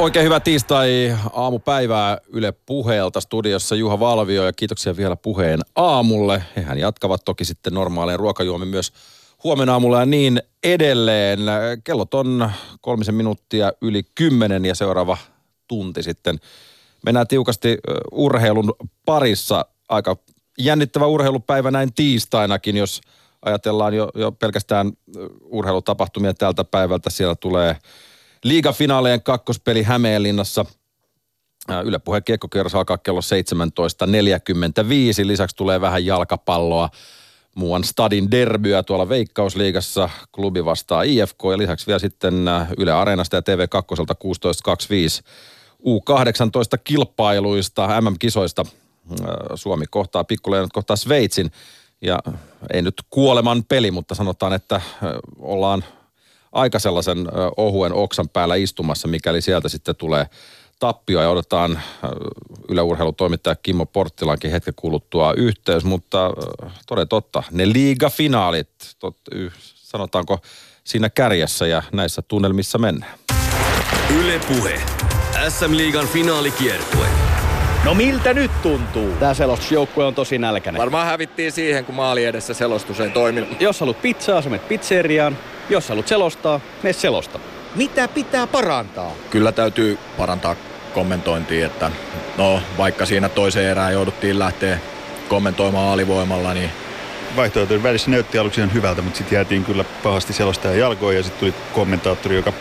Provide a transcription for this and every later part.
Oikein hyvää tiistai aamupäivää Yle Puheelta studiossa Juha Valvio ja kiitoksia vielä puheen aamulle. Hehän jatkavat toki sitten normaaleen ruokajuomi myös huomenna aamulla ja niin edelleen. Kellot on kolmisen minuuttia yli kymmenen ja seuraava tunti sitten. Mennään tiukasti urheilun parissa. Aika jännittävä urheilupäivä näin tiistainakin, jos ajatellaan jo, jo pelkästään urheilutapahtumia tältä päivältä. Siellä tulee liigafinaaleen kakkospeli Hämeenlinnassa. Yle Puheen kiekkokierros alkaa kello 17.45. Lisäksi tulee vähän jalkapalloa. Muuan Stadin derbyä tuolla Veikkausliigassa. Klubi vastaa IFK ja lisäksi vielä sitten Yle Areenasta ja TV2 16.25 U18 kilpailuista, MM-kisoista. Suomi kohtaa, pikkuleenot kohtaa Sveitsin. Ja ei nyt kuoleman peli, mutta sanotaan, että ollaan aika sellaisen ohuen oksan päällä istumassa, mikäli sieltä sitten tulee tappio ja odotetaan yleurheilutoimittaja Kimmo Porttilankin hetken kuluttua yhteys, mutta toden totta, ne liigafinaalit, tot, sanotaanko siinä kärjessä ja näissä tunnelmissa mennään. Yle Puhe. SM-liigan finaalikiertue. No miltä nyt tuntuu? Tämä selostusjoukkue on tosi nälkäinen. Varmaan hävittiin siihen, kun maali edessä selostus ei toiminut. Jos haluat pizzaa, sä pizzeriaan. Jos haluat selostaa, mene selosta. Mitä pitää parantaa? Kyllä täytyy parantaa kommentointia, että no vaikka siinä toiseen erään jouduttiin lähteä kommentoimaan alivoimalla, niin vaihtoehtojen välissä näytti aluksi ihan hyvältä, mutta sitten jäätiin kyllä pahasti selostajan jalkoon ja sitten tuli kommentaattori, joka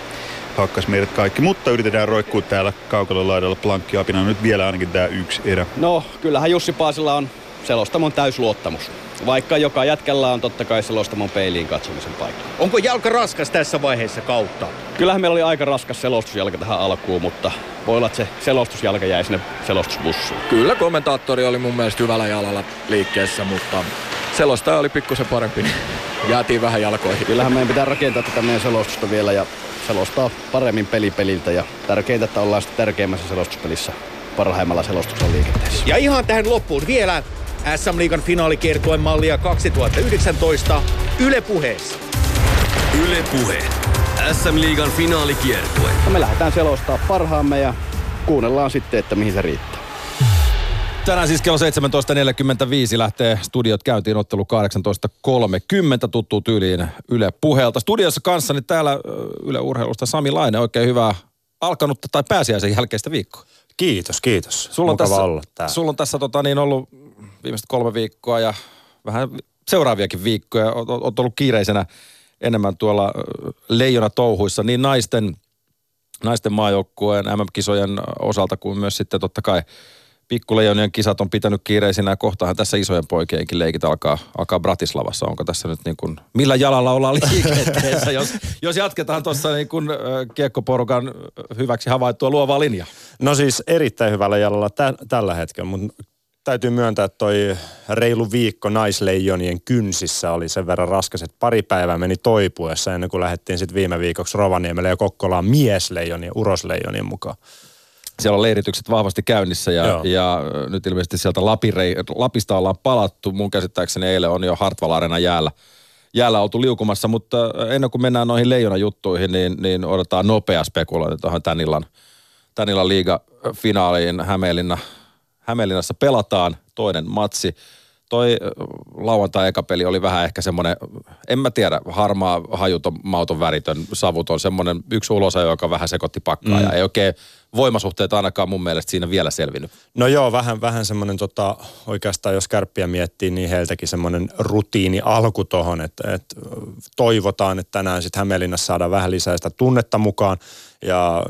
hakkas meidät kaikki. Mutta yritetään roikkua täällä kaukalla laidalla plankkiapina nyt vielä ainakin tämä yksi erä. No, kyllähän Jussi Paasilla on selostamon täysluottamus. Vaikka joka jätkällä on totta kai selostamon peiliin katsomisen paikka. Onko jalka raskas tässä vaiheessa kautta? Kyllähän meillä oli aika raskas selostusjalka tähän alkuun, mutta voi olla, että se selostusjalka jäi sinne selostusbussiin. Kyllä kommentaattori oli mun mielestä hyvällä jalalla liikkeessä, mutta selostaja oli pikkusen parempi. Jäätiin vähän jalkoihin. Kyllähän meidän pitää rakentaa tätä meidän selostusta vielä ja selostaa paremmin pelipeliltä ja tärkeintä, että ollaan sitten tärkeimmässä selostuspelissä parhaimmalla selostuksen liikenteessä. Ja ihan tähän loppuun vielä SM Liigan finaalikiertueen mallia 2019 Yle Puheessa. Yle Puhe. SM Liigan finaalikiertue. Ja me lähdetään selostaa parhaamme ja kuunnellaan sitten, että mihin se riittää. Tänään siis kello 17.45 lähtee studiot käyntiin ottelu 18.30 tuttuu tyyliin Yle Puheelta. Studiossa kanssani täällä Yle Urheilusta Sami Laine, oikein hyvää alkanutta tai pääsiäisen jälkeistä viikkoa. Kiitos, kiitos. Sulla on Mukava tässä, olla täällä. Sulla on tässä tota, niin ollut viimeiset kolme viikkoa ja vähän seuraaviakin viikkoja. Olet ollut kiireisenä enemmän tuolla leijona touhuissa niin naisten, naisten maajoukkueen MM-kisojen osalta kuin myös sitten totta kai pikkuleijonien kisat on pitänyt kiireisinä ja kohtahan tässä isojen poikienkin leikit alkaa, alkaa Bratislavassa. Onko tässä nyt niin kuin, millä jalalla ollaan liikenteessä, jos, jos jatketaan tuossa niin kuin kiekkoporukan hyväksi havaittua luovaa linjaa? No siis erittäin hyvällä jalalla tä- tällä hetkellä, mutta täytyy myöntää, että toi reilu viikko naisleijonien kynsissä oli sen verran raskas, että pari päivää meni toipuessa ennen kuin lähdettiin sitten viime viikoksi Rovaniemelle ja Kokkolaan miesleijonien, urosleijonien mukaan. Siellä on leiritykset vahvasti käynnissä ja, ja nyt ilmeisesti sieltä Lapirei, Lapista ollaan palattu. Mun käsittääkseni eilen on jo Hartwall Arena jäällä, jäällä oltu liukumassa, mutta ennen kuin mennään noihin leijona juttuihin, niin, niin odotetaan nopea spekulointi tuohon tän illan, tän illan liiga-finaaliin Hämeenlinna – Hämeenlinnassa pelataan toinen matsi. Toi lauantai eka peli oli vähän ehkä semmoinen, en mä tiedä, harmaa, hajuton, mauton, väritön, savuton, semmoinen yksi ulosa, joka vähän sekoitti pakkaa mm. ja ei oikein voimasuhteet ainakaan mun mielestä siinä vielä selvinnyt. No joo, vähän, vähän semmoinen tota, oikeastaan jos kärppiä miettii, niin heiltäkin semmoinen rutiini alku tohon, että, että toivotaan, että tänään sitten Hämeenlinnassa saadaan vähän lisää sitä tunnetta mukaan ja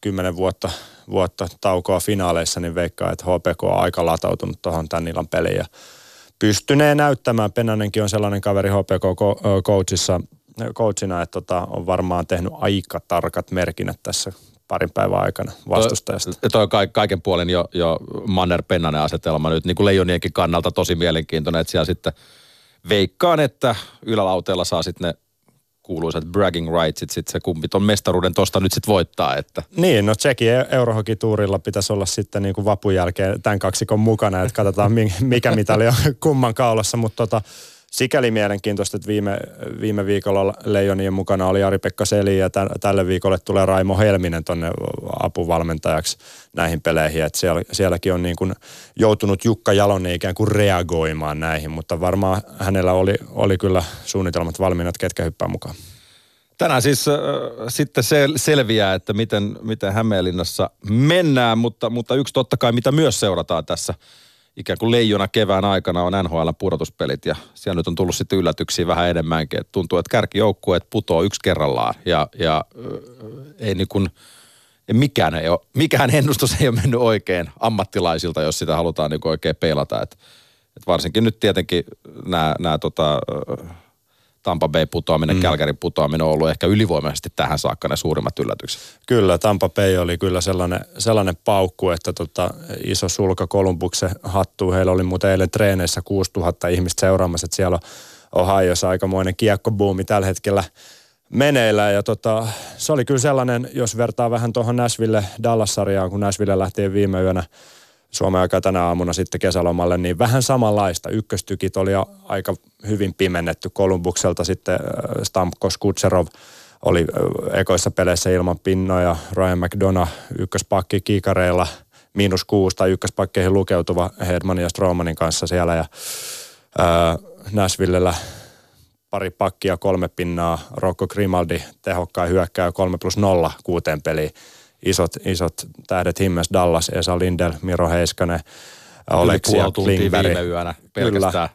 kymmenen vuotta vuotta taukoa finaaleissa, niin veikkaa, että HPK on aika latautunut tuohon tämän illan peliin ja pystynee näyttämään. Penanenkin on sellainen kaveri HPK-coachissa, coachina, että tota, on varmaan tehnyt aika tarkat merkinnät tässä parin päivän aikana vastustajasta. Toi, toi ka- kaiken puolen jo, jo Manner Pennanen asetelma nyt niin kuin Leijonienkin kannalta tosi mielenkiintoinen, että siellä sitten veikkaan, että ylälauteella saa sitten ne kuuluisat bragging rightsit, sitten se kumpi ton mestaruuden tosta nyt sitten voittaa. Että. Niin, no Tsekin e- Eurohoki-tuurilla pitäisi olla sitten niin kuin vapun jälkeen tämän kaksikon mukana, että katsotaan mikä mitali on kumman kaulassa, mutta tota, sikäli mielenkiintoista, että viime, viime viikolla Leijonien mukana oli Ari-Pekka Seli ja tä, tälle viikolle tulee Raimo Helminen tuonne apuvalmentajaksi näihin peleihin. Että siellä, sielläkin on niin kuin joutunut Jukka Jalonen ikään kuin reagoimaan näihin, mutta varmaan hänellä oli, oli kyllä suunnitelmat valmiina, että ketkä hyppää mukaan. Tänään siis äh, sitten sel- selviää, että miten, miten Hämeenlinnassa mennään, mutta, mutta yksi totta kai, mitä myös seurataan tässä ikään kuin leijona kevään aikana on NHL pudotuspelit ja siellä nyt on tullut sitten yllätyksiä vähän enemmänkin. Et tuntuu, että kärkijoukkueet putoo yksi kerrallaan ja, ja äh, ei niin kuin, mikään, ei ole, mikään ennustus ei ole mennyt oikein ammattilaisilta, jos sitä halutaan niin oikein peilata. Et, et varsinkin nyt tietenkin nämä, nämä tota, äh, Tampa Bay putoaminen, mm. Calgary putoaminen on ollut ehkä ylivoimaisesti tähän saakka ne suurimmat yllätykset. Kyllä, Tampa Bay oli kyllä sellainen, sellainen paukku, että tota, iso sulka Kolumbuksen hattu. Heillä oli muuten eilen treeneissä 6000 ihmistä seuraamassa, että siellä on Ohioissa aikamoinen kiekkobuumi tällä hetkellä meneillä. Ja tota, se oli kyllä sellainen, jos vertaa vähän tuohon Nashville Dallas-sarjaan, kun Nashville lähti viime yönä Suomen aika tänä aamuna sitten kesälomalle, niin vähän samanlaista. Ykköstykit oli aika hyvin pimennetty Kolumbukselta sitten äh, Stamkos Kutserov oli äh, ekoissa peleissä ilman pinnoja. Ryan McDonough ykköspakki kiikareilla miinus kuusi tai ykköspakkeihin lukeutuva Hedman ja Stromanin kanssa siellä ja äh, Nashvillellä pari pakkia, kolme pinnaa, Rocco Grimaldi tehokkaan hyökkää kolme plus nolla kuuteen peliin isot, isot tähdet Himmes, Dallas, Esa Lindel, Miro Heiskanen, Oleksia, Klingberg. viime yönä pelkästään. Kyllä.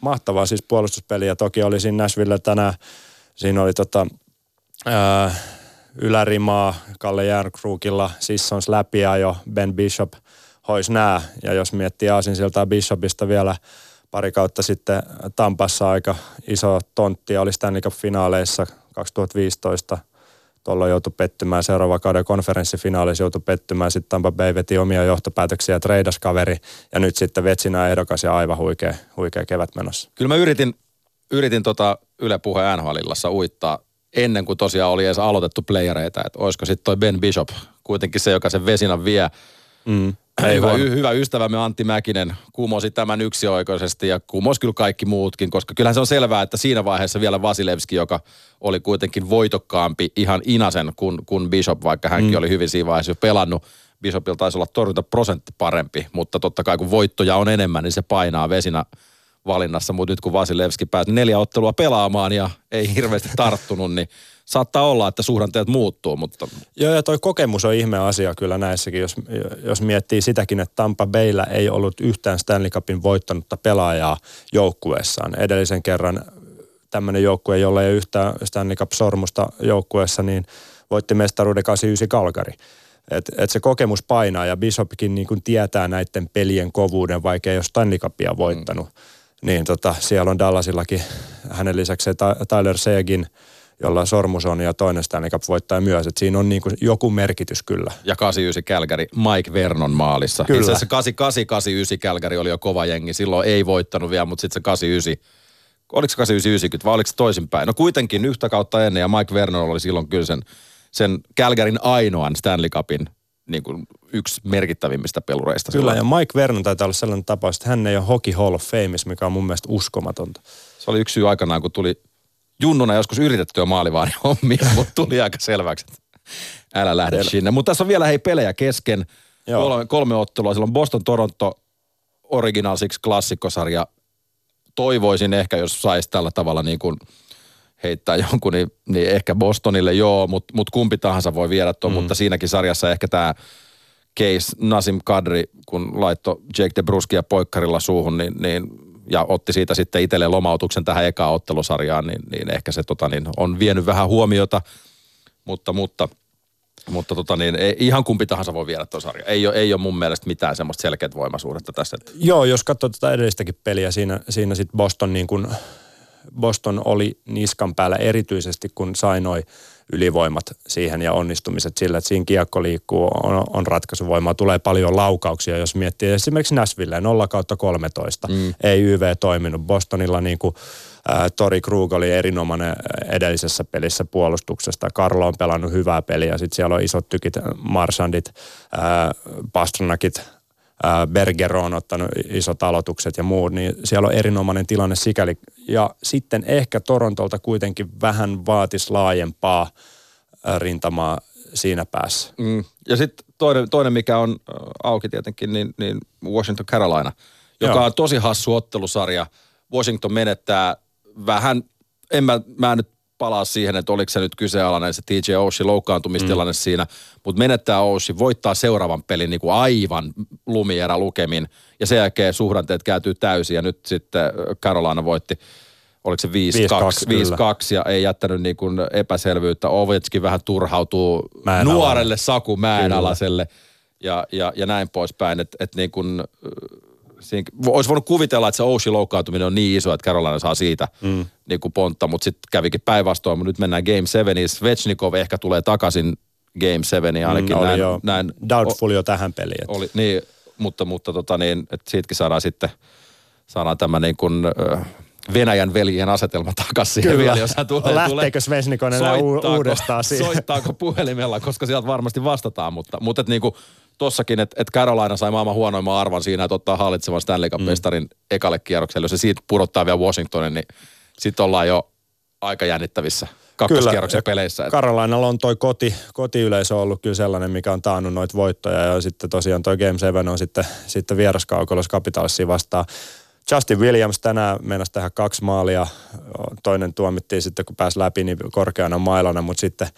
Mahtavaa siis puolustuspeli ja toki oli siinä Nashville tänään, siinä oli tota, ää, ylärimaa Kalle Järnkruukilla, Sissons läpi jo Ben Bishop hois nää. Ja jos miettii Aasinsiltaa Bishopista vielä pari kautta sitten Tampassa aika iso tontti oli Stanley Cup-finaaleissa 2015 – tuolla joutui pettymään seuraava kauden konferenssifinaalissa, joutui pettymään. Sitten Tampa Bay veti omia johtopäätöksiä, treidas kaveri ja nyt sitten Vetsinä ehdokas ja aivan huikea, huikea kevät menossa. Kyllä mä yritin, yritin tota Yle Puhe NHL uittaa ennen kuin tosiaan oli edes aloitettu playereita, että olisiko sitten toi Ben Bishop kuitenkin se, joka sen Vesinan vie. Mm. Ei hyvä, y- hyvä ystävämme Antti Mäkinen kumosi tämän yksioikoisesti ja kumosi kyllä kaikki muutkin, koska kyllähän se on selvää, että siinä vaiheessa vielä Vasilevski, joka oli kuitenkin voitokkaampi ihan inasen kuin, kuin Bishop, vaikka hänkin mm. oli hyvin siinä vaiheessa jo pelannut. Bishopilla taisi olla torjunta prosentti parempi, mutta totta kai kun voittoja on enemmän, niin se painaa vesinä valinnassa. Mutta nyt kun Vasilevski pääsi neljä ottelua pelaamaan ja ei hirveästi tarttunut, niin saattaa olla, että suhdanteet muuttuu, mutta... Joo, ja toi kokemus on ihme asia kyllä näissäkin, jos, jos miettii sitäkin, että Tampa Bayllä ei ollut yhtään Stanley Cupin voittanutta pelaajaa joukkueessaan. Edellisen kerran tämmöinen joukkue, jolla ei ole yhtään Stanley Cup-sormusta joukkueessa, niin voitti mestaruuden 89 Kalkari. Et, et se kokemus painaa ja Bishopkin niin kuin tietää näiden pelien kovuuden, vaikka ei ole Stanley Cupia voittanut. Mm. Niin tota, siellä on Dallasillakin hänen lisäksi Tyler Seegin – jolla sormus on ja toinen Stanley Cup voittaa myös. Et siinä on niin kuin joku merkitys kyllä. Ja 89 Kälkäri Mike Vernon maalissa. Kyllä. Itse asiassa 88 Kälkäri oli jo kova jengi. Silloin ei voittanut vielä, mutta sitten se 89 oliko se 89 vai oliko se toisinpäin? No kuitenkin yhtä kautta ennen ja Mike Vernon oli silloin kyllä sen, sen Kälkärin ainoan Stanley Cupin niin kuin yksi merkittävimmistä pelureista. Kyllä, silloin. ja Mike Vernon taitaa olla sellainen tapaus, että hän ei ole Hockey Hall of Fame, mikä on mun mielestä uskomatonta. Se oli yksi syy aikanaan, kun tuli junnuna joskus yritettyä maalivaari hommia, mutta tuli aika selväksi, että älä lähde Sel- sinne. Mutta tässä on vielä hei pelejä kesken. Kolme, kolme ottelua. Siellä on Boston, Toronto, Original Six klassikkosarja. Toivoisin ehkä, jos saisi tällä tavalla niin kuin heittää jonkun, niin, niin ehkä Bostonille joo, mutta mut kumpi tahansa voi viedä tuon, mm. mutta siinäkin sarjassa ehkä tämä case Nasim Kadri, kun laitto Jake de Bruskia poikkarilla suuhun, niin, niin ja otti siitä sitten itselleen lomautuksen tähän ekaan ottelusarjaan, niin, niin ehkä se tota, niin on vienyt vähän huomiota, mutta, mutta, mutta tota, niin, ei, ihan kumpi tahansa voi viedä tuon sarjan. Ei ole, ei ole mun mielestä mitään semmoista selkeät voimasuhdetta tässä. Joo, jos katsoo tätä edellistäkin peliä, siinä, siinä sitten Boston, niin kun, Boston oli niskan päällä erityisesti, kun sai noin ylivoimat siihen ja onnistumiset sillä, että siinä kiekko liikkuu, on, on ratkaisuvoimaa, tulee paljon laukauksia, jos miettii esimerkiksi Nashville 0 kautta 13, mm. ei YV toiminut. Bostonilla niin kuin, Tori Krug oli erinomainen edellisessä pelissä puolustuksesta. Karlo on pelannut hyvää peliä, sitten siellä on isot tykit, Marsandit, ä, Pastranakit, ää, Bergero on ottanut isot aloitukset ja muut, niin siellä on erinomainen tilanne sikäli. Ja sitten ehkä Torontolta kuitenkin vähän vaatisi laajempaa rintamaa siinä päässä. Mm. Ja sitten toinen, toinen, mikä on auki tietenkin, niin, niin Washington Carolina, joka Joo. on tosi hassu ottelusarja. Washington menettää vähän, en mä, mä nyt palaa siihen, että oliko se nyt kyseenalainen se TJ Oshie loukkaantumistilanne mm. siinä, mutta menettää Oshie, voittaa seuraavan pelin niin kuin aivan lumierä lukemin, ja sen jälkeen suhdanteet kääntyy täysin, ja nyt sitten Carolina voitti oliko se 5-2, 5-2, kyllä. 5-2 ja ei jättänyt niin kuin epäselvyyttä. Ovechkin vähän turhautuu Mäen nuorelle Saku. Mäenalaiselle ja, ja, ja näin poispäin. Että et niin kuin, siinä, olisi voinut kuvitella, että se Oshie loukkaantuminen on niin iso, että Carolina saa siitä mm. niin kuin pontta, mutta sitten kävikin päinvastoin. Mutta nyt mennään Game 7, Svechnikov ehkä tulee takaisin Game 7 ainakin Mm, oli näin, jo näin doubtful jo tähän peliin. että- oli, niin, mutta, mutta tota niin, että siitäkin saadaan sitten, saadaan tämä niin kuin, ö, Venäjän veljen asetelma takaisin Kyllä. vielä, jos hän tulee. Lähteekö Svesnikon enää u- soittaako- uudestaan siihen? Soittaako puhelimella, koska sieltä varmasti vastataan, mutta, mutta et niinku, tossakin, että et Carolina sai maailman huonoimman arvan siinä, että ottaa hallitsevan Stanley Cup-mestarin mm. ekalle kierrokselle. Jos se siitä pudottaa vielä Washingtonin, niin sitten ollaan jo aika jännittävissä kakkoskierroksen peleissä. Et, Carolinalla on toi koti, kotiyleisö ollut kyllä sellainen, mikä on taannut noita voittoja ja sitten tosiaan toi Game 7 on sitten, sitten vieraskaukolos Capitalsia vastaan. Justin Williams tänään meinasi tehdä kaksi maalia. Toinen tuomittiin sitten, kun pääsi läpi, niin korkeana mailana, mutta sitten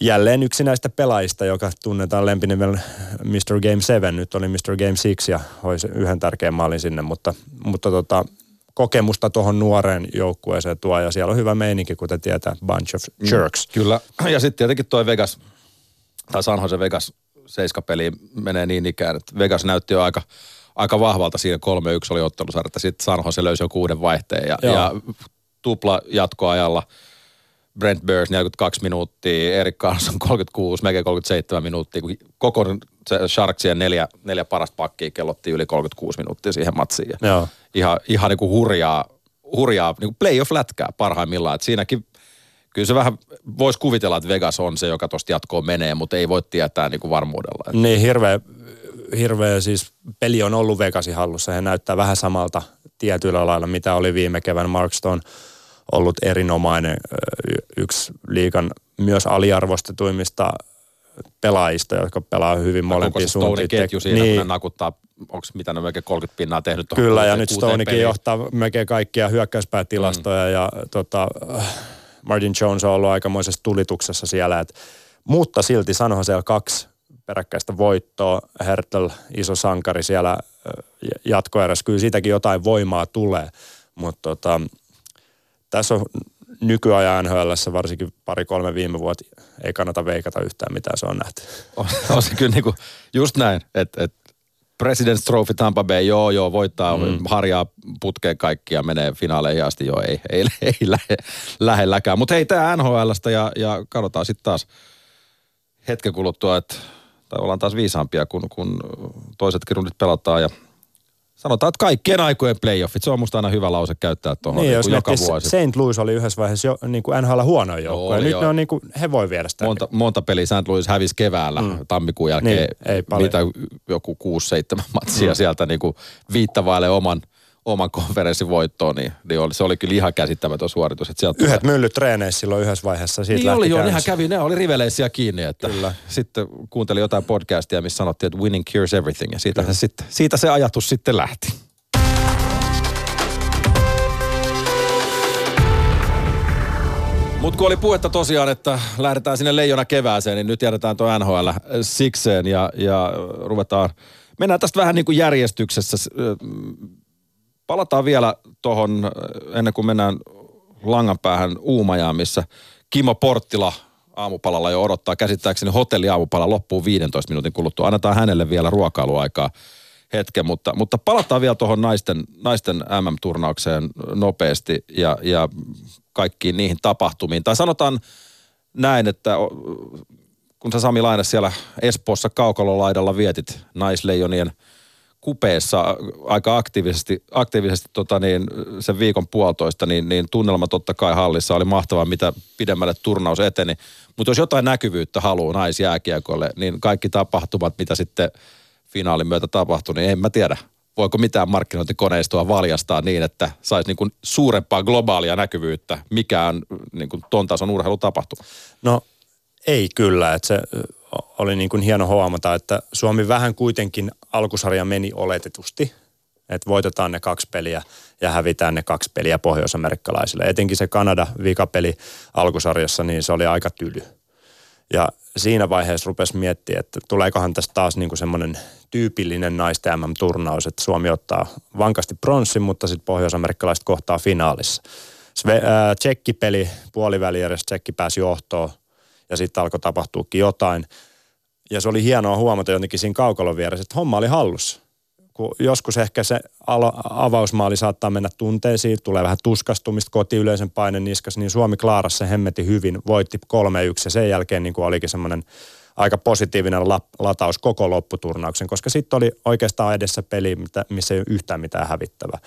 jälleen yksi näistä pelaajista, joka tunnetaan lempinimellä Mr. Game 7. Nyt oli Mr. Game 6 ja hoisi yhden tärkeän maalin sinne, mutta, mutta tota, kokemusta tuohon nuoreen joukkueeseen tuo ja siellä on hyvä meininki, kuten tietää, bunch of jerks. Kyllä. Ja sitten tietenkin toi Vegas, tai San Jose Vegas seiskapeli menee niin ikään, että Vegas näytti jo aika, aika vahvalta siinä 3-1 oli ottelusarja, että sitten San Jose löysi jo kuuden vaihteen ja, Joo. ja tupla jatkoajalla Brent Burns 42 minuuttia, Erik Karlsson 36, melkein 37 minuuttia, kun koko se Sharksien neljä, neljä parasta pakkia kellottiin yli 36 minuuttia siihen matsiin. Ja Joo. Ihan, ihan niin kuin hurjaa, hurjaa niin kuin playoff-lätkää parhaimmillaan. Et siinäkin kyllä se vähän voisi kuvitella, että Vegas on se, joka tuosta jatkoon menee, mutta ei voi tietää niin kuin varmuudella. Niin hirveä, hirveä siis peli on ollut Vegasin hallussa. He näyttää vähän samalta tietyllä lailla, mitä oli viime kevään. Mark Stone ollut erinomainen, yksi liikan myös aliarvostetuimmista pelaajista, jotka pelaa hyvin koko molempiin suuntiin. ketju siinä, niin. kun ne nakuttaa, onko mitä ne melkein 30 pinnaa tehnyt tuohon Kyllä, ja nyt Stonekin johtaa melkein kaikkia hyökkäyspäätilastoja, mm. ja tota, Martin Jones on ollut aikamoisessa tulituksessa siellä. Et, mutta silti San Josella kaksi peräkkäistä voittoa, Hertel, iso sankari siellä jatkoerässä. Kyllä siitäkin jotain voimaa tulee, mutta tota, tässä on nykyajan NHLssä varsinkin pari-kolme viime vuotta ei kannata veikata yhtään mitä se on nähty. on, on se kyllä niinku, just näin, että et President's Trophy Tampa Bay, joo joo, voittaa, mm. harjaa putkeen kaikkia menee finaaleihin asti, joo ei, ei, ei lähe, lähelläkään. Mutta hei, tämä NHLstä ja, ja katsotaan sitten taas hetken kuluttua, että tai ollaan taas viisaampia, kun, kun toisetkin rundit pelataan ja sanotaan, että kaikkien aikojen playoffit, se on musta aina hyvä lause käyttää tuohon Niin, jos joka vuosi. St. Louis oli yhdessä vaiheessa jo, niin kuin NHL huono joukkue. Nyt ne on niin kuin, he voi viedä sitä. monta, monta peliä St. Louis hävisi keväällä mm. tammikuun jälkeen. Niin, ei paljon. Mitä joku 6-7 matsia mm. sieltä niinku viittavaille oman, oman konferenssin voittoon, niin, niin oli, se oli kyllä ihan käsittämätön suoritus. Että sieltä Yhdet myllyt treeneissä silloin yhdessä vaiheessa. Siitä niin lähti oli joo, nehän kävi, ne oli riveleissä kiinni. Että Kyllä. Sitten kuuntelin jotain podcastia, missä sanottiin, että winning cures everything. Ja siitä, se, sitten, siitä se ajatus sitten lähti. Mutta kun oli puhetta tosiaan, että lähdetään sinne leijona kevääseen, niin nyt jätetään tuo NHL sikseen ja, ja ruvetaan, mennään tästä vähän niin kuin järjestyksessä. Palataan vielä tuohon, ennen kuin mennään langan päähän Uumajaan, missä Kimmo Porttila aamupalalla jo odottaa. Käsittääkseni hotelli aamupala loppuu 15 minuutin kuluttua. Annetaan hänelle vielä ruokailuaikaa hetken, mutta, mutta palataan vielä tuohon naisten, naisten MM-turnaukseen nopeasti ja, ja kaikkiin niihin tapahtumiin. Tai sanotaan näin, että kun sä Sami Laine siellä Espoossa kaukalolaidalla vietit naisleijonien kupeessa aika aktiivisesti, aktiivisesti tota niin, sen viikon puolitoista, niin, niin tunnelma totta kai hallissa oli mahtavaa, mitä pidemmälle turnaus eteni. Mutta jos jotain näkyvyyttä haluaa naisjääkiekolle, niin kaikki tapahtumat, mitä sitten finaalin myötä tapahtui, niin en mä tiedä, voiko mitään markkinointikoneistoa valjastaa niin, että saisi niin kuin suurempaa globaalia näkyvyyttä, mikä on niin kuin ton tason urheilutapahtuma. No ei kyllä, että se oli niin kuin hieno huomata, että Suomi vähän kuitenkin alkusarja meni oletetusti, että voitetaan ne kaksi peliä ja hävitään ne kaksi peliä pohjoisamerikkalaisille. Etenkin se Kanada vikapeli alkusarjassa, niin se oli aika tyly. Ja siinä vaiheessa rupesi miettiä, että tuleekohan tästä taas niin kuin semmoinen tyypillinen naisten MM-turnaus, että Suomi ottaa vankasti pronssin, mutta sitten pohjoisamerikkalaiset kohtaa finaalissa. Sve, ää, tsekkipeli puolivälierässä, tsekki pääsi johtoon ja sitten alkoi tapahtuukin jotain. Ja se oli hienoa huomata jotenkin siinä kaukalon vieressä, että homma oli hallussa. Kun joskus ehkä se avausmaali saattaa mennä tunteisiin, tulee vähän tuskastumista, kotiyleisen paine niskas, niin Suomi klaarasi se hemmeti hyvin, voitti 3-1 ja sen jälkeen niin kuin olikin semmoinen aika positiivinen la- lataus koko lopputurnauksen, koska sitten oli oikeastaan edessä peli, missä ei ole yhtään mitään hävittävää.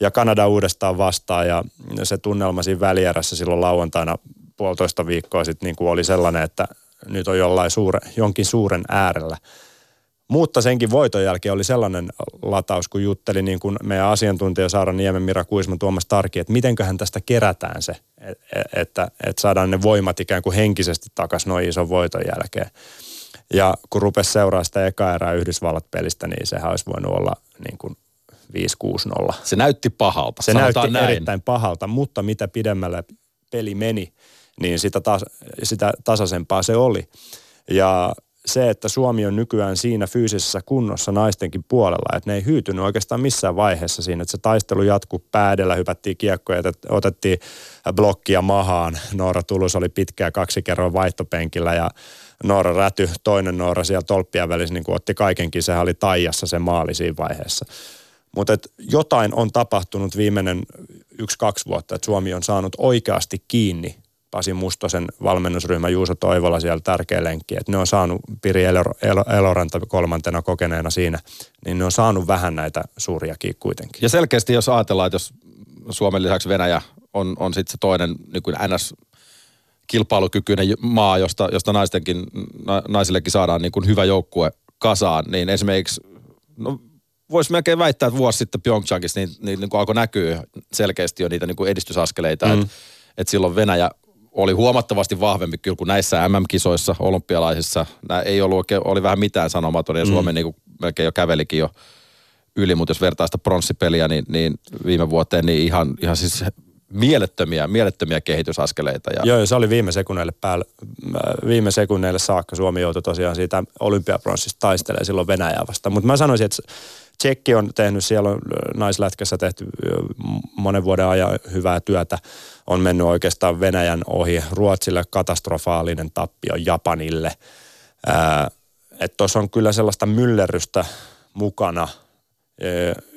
Ja Kanada uudestaan vastaan ja se tunnelma siinä välierässä silloin lauantaina puolitoista viikkoa sitten niin kuin oli sellainen, että nyt on jollain suure, jonkin suuren äärellä. Mutta senkin voiton jälkeen oli sellainen lataus, kun jutteli niin kuin meidän asiantuntija Saara Niemen, Mira Kuisman, Tuomas Tarki, että mitenköhän tästä kerätään se, että, että saadaan ne voimat ikään kuin henkisesti takaisin noin ison voiton jälkeen. Ja kun rupesi seuraa sitä eka erää Yhdysvallat-pelistä, niin sehän olisi voinut olla niin kuin 5-6-0. Se näytti pahalta. Se näytti näin. erittäin pahalta, mutta mitä pidemmälle peli meni, niin sitä, tas, sitä tasaisempaa se oli. Ja se, että Suomi on nykyään siinä fyysisessä kunnossa naistenkin puolella, että ne ei hyytynyt oikeastaan missään vaiheessa siinä, että se taistelu jatkuu päädellä, hypättiin kiekkoja, otettiin blokkia mahaan. Noora Tulus oli pitkää kaksi kerran vaihtopenkillä ja Noora Räty, toinen Noora siellä tolppien välissä, niin otti kaikenkin, sehän oli taijassa se maali siinä vaiheessa. Mutta jotain on tapahtunut viimeinen yksi-kaksi vuotta, että Suomi on saanut oikeasti kiinni Pasi Mustosen valmennusryhmä Juuso Toivola siellä tärkeä lenkki, että ne on saanut Piri Eloranta kolmantena kokeneena siinä, niin ne on saanut vähän näitä suuriakin kuitenkin. Ja selkeästi jos ajatellaan, että jos Suomen lisäksi Venäjä on, on sitten se toinen niin kuin NS kilpailukykyinen maa, josta, josta naistenkin, na, naisillekin saadaan niin kuin hyvä joukkue kasaan, niin esimerkiksi, no voisi melkein väittää, että vuosi sitten Pyeongchangissa niin, niin, niin kuin alkoi näkyä selkeästi jo niitä niin kuin edistysaskeleita, mm. että että silloin Venäjä oli huomattavasti vahvempi kyllä kuin näissä MM-kisoissa, olympialaisissa. Nämä ei ollut oikein, oli vähän mitään sanomaton ja mm. Suomi niin kuin melkein jo kävelikin jo yli, mutta jos vertaa sitä pronssipeliä, niin, niin viime vuoteen niin ihan, ihan siis mielettömiä, mielettömiä kehitysaskeleita. Ja... Joo, ja se oli viime sekunneille, päällä, viime sekunneille saakka. Suomi joutui tosiaan siitä olympiapronssista taistelemaan silloin Venäjää vastaan. Mutta mä sanoisin, että Tsekki on tehnyt, siellä on naislätkässä tehty monen vuoden ajan hyvää työtä. On mennyt oikeastaan Venäjän ohi. Ruotsille katastrofaalinen tappio Japanille. Että tuossa on kyllä sellaista myllerrystä mukana.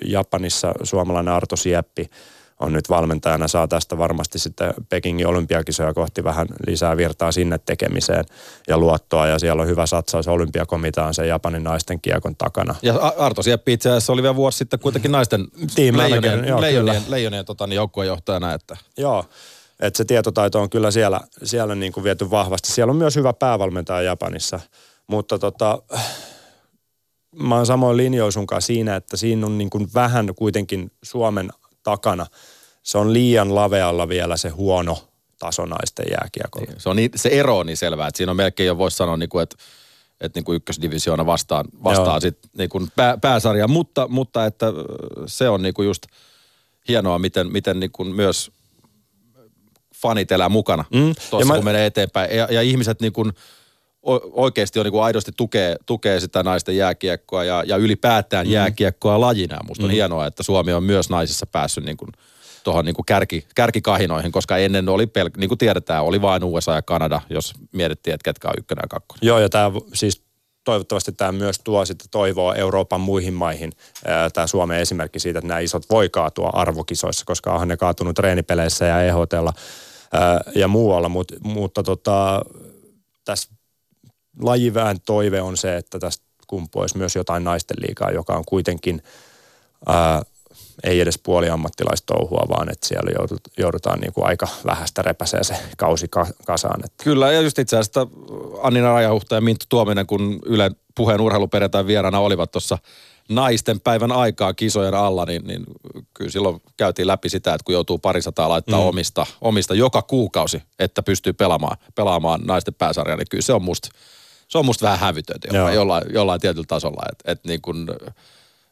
Japanissa suomalainen Arto Sieppi – on nyt valmentajana, saa tästä varmasti sitten Pekingin olympiakisoja kohti vähän lisää virtaa sinne tekemiseen ja luottoa. Ja siellä on hyvä satsaus olympiakomitaan sen Japanin naisten kiekon takana. Ja Arto Sieppi itse asiassa oli vielä vuosi sitten kuitenkin naisten leijonien, joo, leijonien, leijonien tota, niin joukkuejohtajana. Että. Joo, että se tietotaito on kyllä siellä, siellä niin kuin viety vahvasti. Siellä on myös hyvä päävalmentaja Japanissa, mutta tota, mä oon samoin linjoin siinä, että siinä on niin kuin vähän kuitenkin Suomen takana. Se on liian lavealla vielä se huono taso naisten jääkiekolla. Se, on niin, se ero on niin selvää, että siinä on melkein jo voisi sanoa, niin kuin, että että niin kuin ykkösdivisioona vastaan, vastaan sit niin kuin pää, pääsarja, mutta, mutta että se on niin kuin just hienoa, miten, miten niin kuin myös fanit elää mukana mm. tuossa, mä... kun menee eteenpäin. Ja, ja ihmiset niin kuin oikeasti on niin kuin aidosti tukee, tukee sitä naisten jääkiekkoa ja, ja ylipäätään mm. jääkiekkoa lajina. Musta on mm. hienoa, että Suomi on myös naisissa päässyt niin kuin tuohon niin kuin kärki, kärkikahinoihin, koska ennen oli, pel- niin kuin tiedetään, oli vain USA ja Kanada, jos mietittiin, että ketkä on ykkönen ja kakkonen. Joo, ja tämä siis toivottavasti tämä myös tuo sitten toivoa Euroopan muihin maihin. Tämä Suomen esimerkki siitä, että nämä isot voi kaatua arvokisoissa, koska onhan ne kaatunut treenipeleissä ja EHTlla ja muualla, Mut, mutta tota, tässä lajivään toive on se, että tästä kumpuisi myös jotain naisten liikaa, joka on kuitenkin ää, ei edes puoliammattilaistouhua, vaan että siellä joudutaan niin kuin aika vähästä repäsee se kausi kasaan. Että. Kyllä, ja just itse asiassa Annina Rajahuhta ja Minttu Tuominen, kun Ylen puheen urheiluperjantain vieraana olivat tuossa naisten päivän aikaa kisojen alla, niin, niin kyllä silloin käytiin läpi sitä, että kun joutuu parisataa laittaa mm. omista, omista joka kuukausi, että pystyy pelaamaan, pelaamaan naisten pääsarjaa, niin kyllä se on musta, se on musta vähän hävytöntä jollain, jollain, jollain tietyllä tasolla. Että et niin kuin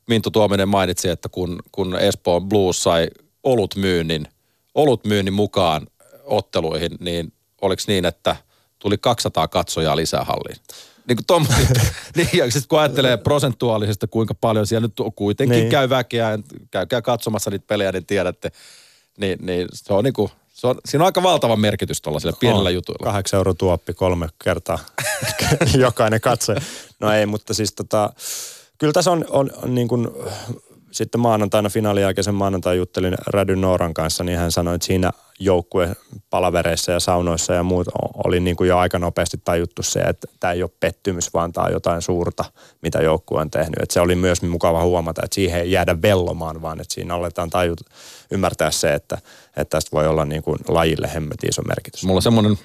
Minttu Tuominen mainitsi, että kun, kun Espoon Blues sai olut myynnin, olut myynnin mukaan otteluihin, niin oliko niin, että tuli 200 katsojaa lisää halliin? Niin kuin Tom, niin, ja sitten kun ajattelee prosentuaalisesti, kuinka paljon siellä nyt kuitenkin niin. käy väkeä, käykää katsomassa niitä pelejä, niin tiedätte, niin, niin se on niin kuin, se on, siinä on aika valtava merkitys tuollaisilla pienillä on. jutuilla. Kahdeksan euro tuoppi kolme kertaa jokainen katse. No ei, mutta siis tota, kyllä tässä on, on, on niin kuin sitten maanantaina finaalin jälkeisen maanantai juttelin Rädy Nooran kanssa, niin hän sanoi, että siinä joukkue palavereissa ja saunoissa ja muut oli niin kuin jo aika nopeasti tajuttu se, että tämä ei ole pettymys, vaan tämä on jotain suurta, mitä joukkue on tehnyt. Että se oli myös mukava huomata, että siihen ei jäädä vellomaan, vaan että siinä aletaan tajut, ymmärtää se, että, että tästä voi olla niin kuin lajille hemmetin iso merkitys. Mulla on semmoinen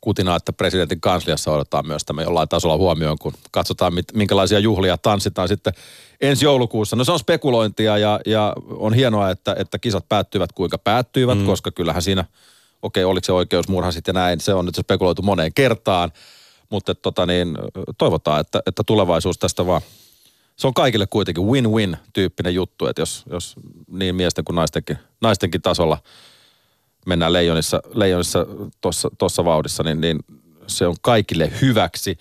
kutina, että presidentin kansliassa otetaan myös tämä jollain tasolla huomioon, kun katsotaan, minkälaisia juhlia tanssitaan sitten ensi joulukuussa. No se on spekulointia ja, ja on hienoa, että, että kisat päättyvät kuinka päättyivät, mm. koska kyllähän siinä, okei, okay, oliko se oikeusmurha sitten näin, se on nyt spekuloitu moneen kertaan, mutta tota niin, toivotaan, että, että tulevaisuus tästä vaan se on kaikille kuitenkin win-win tyyppinen juttu, että jos, jos niin miesten kuin naistenkin, naistenkin tasolla – mennään leijonissa, leijonissa tuossa vauhdissa, niin, niin se on kaikille hyväksi.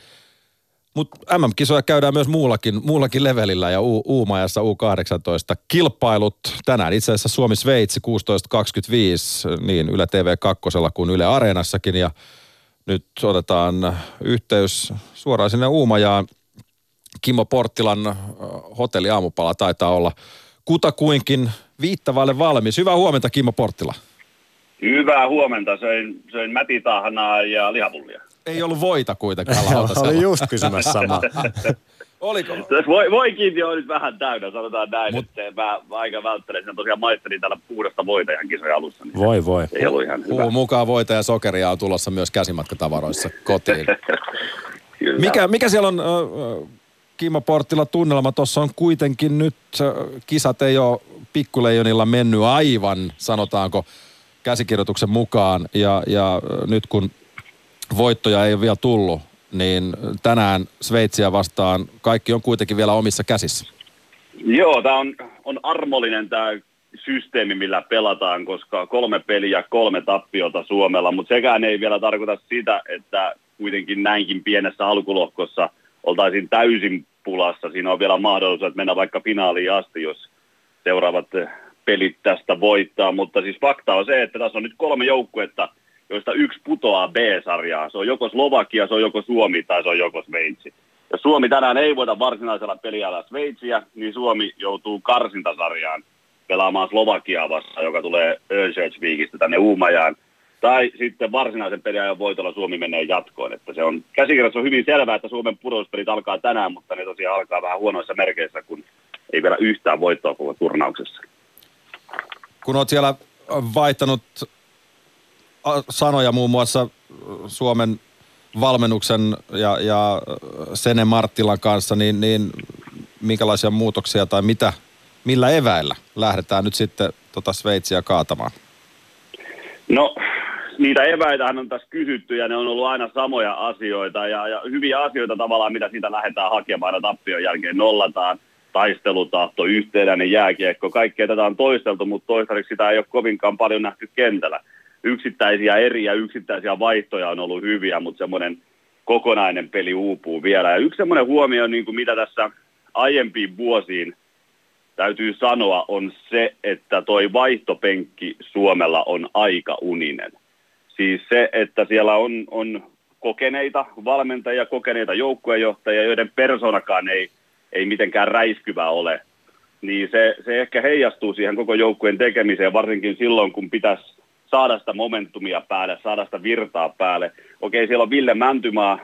Mutta MM-kisoja käydään myös muullakin, muullakin levelillä ja U- Uumajassa U18 kilpailut. Tänään itse asiassa Suomi-Sveitsi 16.25 niin Yle TV 2 kuin Yle Areenassakin ja nyt otetaan yhteys suoraan sinne Uumajaan. Kimmo Porttilan hotelli aamupala taitaa olla kutakuinkin viittavalle valmis. Hyvää huomenta Kimmo Porttila. Hyvää huomenta. Söin, söin mätitahnaa ja lihapullia. Ei ollut voita kuitenkaan Oli just kysymässä sama. Oliko? Voi, voi kiinti on nyt vähän täynnä, sanotaan näin, Mut... että mä, mä aika välttelen. Sen tosiaan maistelin täällä puhdasta voita ihan kisojen alussa. Niin voi voi. Ei ollut ihan hyvä. mukaan voita ja sokeria on tulossa myös käsimatkatavaroissa kotiin. mikä, mikä siellä on, äh, Kimmo Porttila, tunnelma? Tuossa on kuitenkin nyt, äh, kisat ei ole pikkuleijonilla mennyt aivan, sanotaanko, käsikirjoituksen mukaan ja, ja nyt kun voittoja ei ole vielä tullut, niin tänään Sveitsiä vastaan kaikki on kuitenkin vielä omissa käsissä. Joo, tämä on, on armollinen tämä systeemi, millä pelataan, koska kolme peliä, kolme tappiota Suomella, mutta sekään ei vielä tarkoita sitä, että kuitenkin näinkin pienessä alkulohkossa oltaisiin täysin pulassa. Siinä on vielä mahdollisuus, mennä vaikka finaaliin asti, jos seuraavat pelit tästä voittaa, mutta siis fakta on se, että tässä on nyt kolme joukkuetta, joista yksi putoaa B-sarjaa. Se on joko Slovakia, se on joko Suomi tai se on joko Sveitsi. Jos Suomi tänään ei voita varsinaisella peliajalla Sveitsiä, niin Suomi joutuu karsintasarjaan pelaamaan Slovakiaa vastaan, joka tulee Örnsköldsvikistä tänne Uumajaan. Tai sitten varsinaisen peliajan voitolla Suomi menee jatkoon. Että se on, käsikirjassa on hyvin selvää, että Suomen pudotuspelit alkaa tänään, mutta ne tosiaan alkaa vähän huonoissa merkeissä, kun ei vielä yhtään voittoa koko turnauksessa kun olet siellä vaihtanut sanoja muun muassa Suomen valmennuksen ja, ja Sene Marttilan kanssa, niin, niin minkälaisia muutoksia tai mitä, millä eväillä lähdetään nyt sitten tota Sveitsiä kaatamaan? No, niitä eväitähän on tässä kysytty ja ne on ollut aina samoja asioita ja, ja hyviä asioita tavallaan, mitä siitä lähdetään hakemaan ja tappion jälkeen nollataan taistelutahto, yhtenäinen jääkiekko, kaikkea tätä on toisteltu, mutta toistaiseksi sitä ei ole kovinkaan paljon nähty kentällä. Yksittäisiä eriä, yksittäisiä vaihtoja on ollut hyviä, mutta semmoinen kokonainen peli uupuu vielä. Ja yksi semmoinen huomio, niin kuin mitä tässä aiempiin vuosiin täytyy sanoa, on se, että toi vaihtopenkki Suomella on aika uninen. Siis se, että siellä on, on kokeneita valmentajia, kokeneita joukkuejohtajia, joiden persoonakaan ei ei mitenkään räiskyvä ole, niin se, se ehkä heijastuu siihen koko joukkueen tekemiseen, varsinkin silloin, kun pitäisi saada sitä momentumia päälle, saada sitä virtaa päälle. Okei, siellä on Ville Mäntymaa,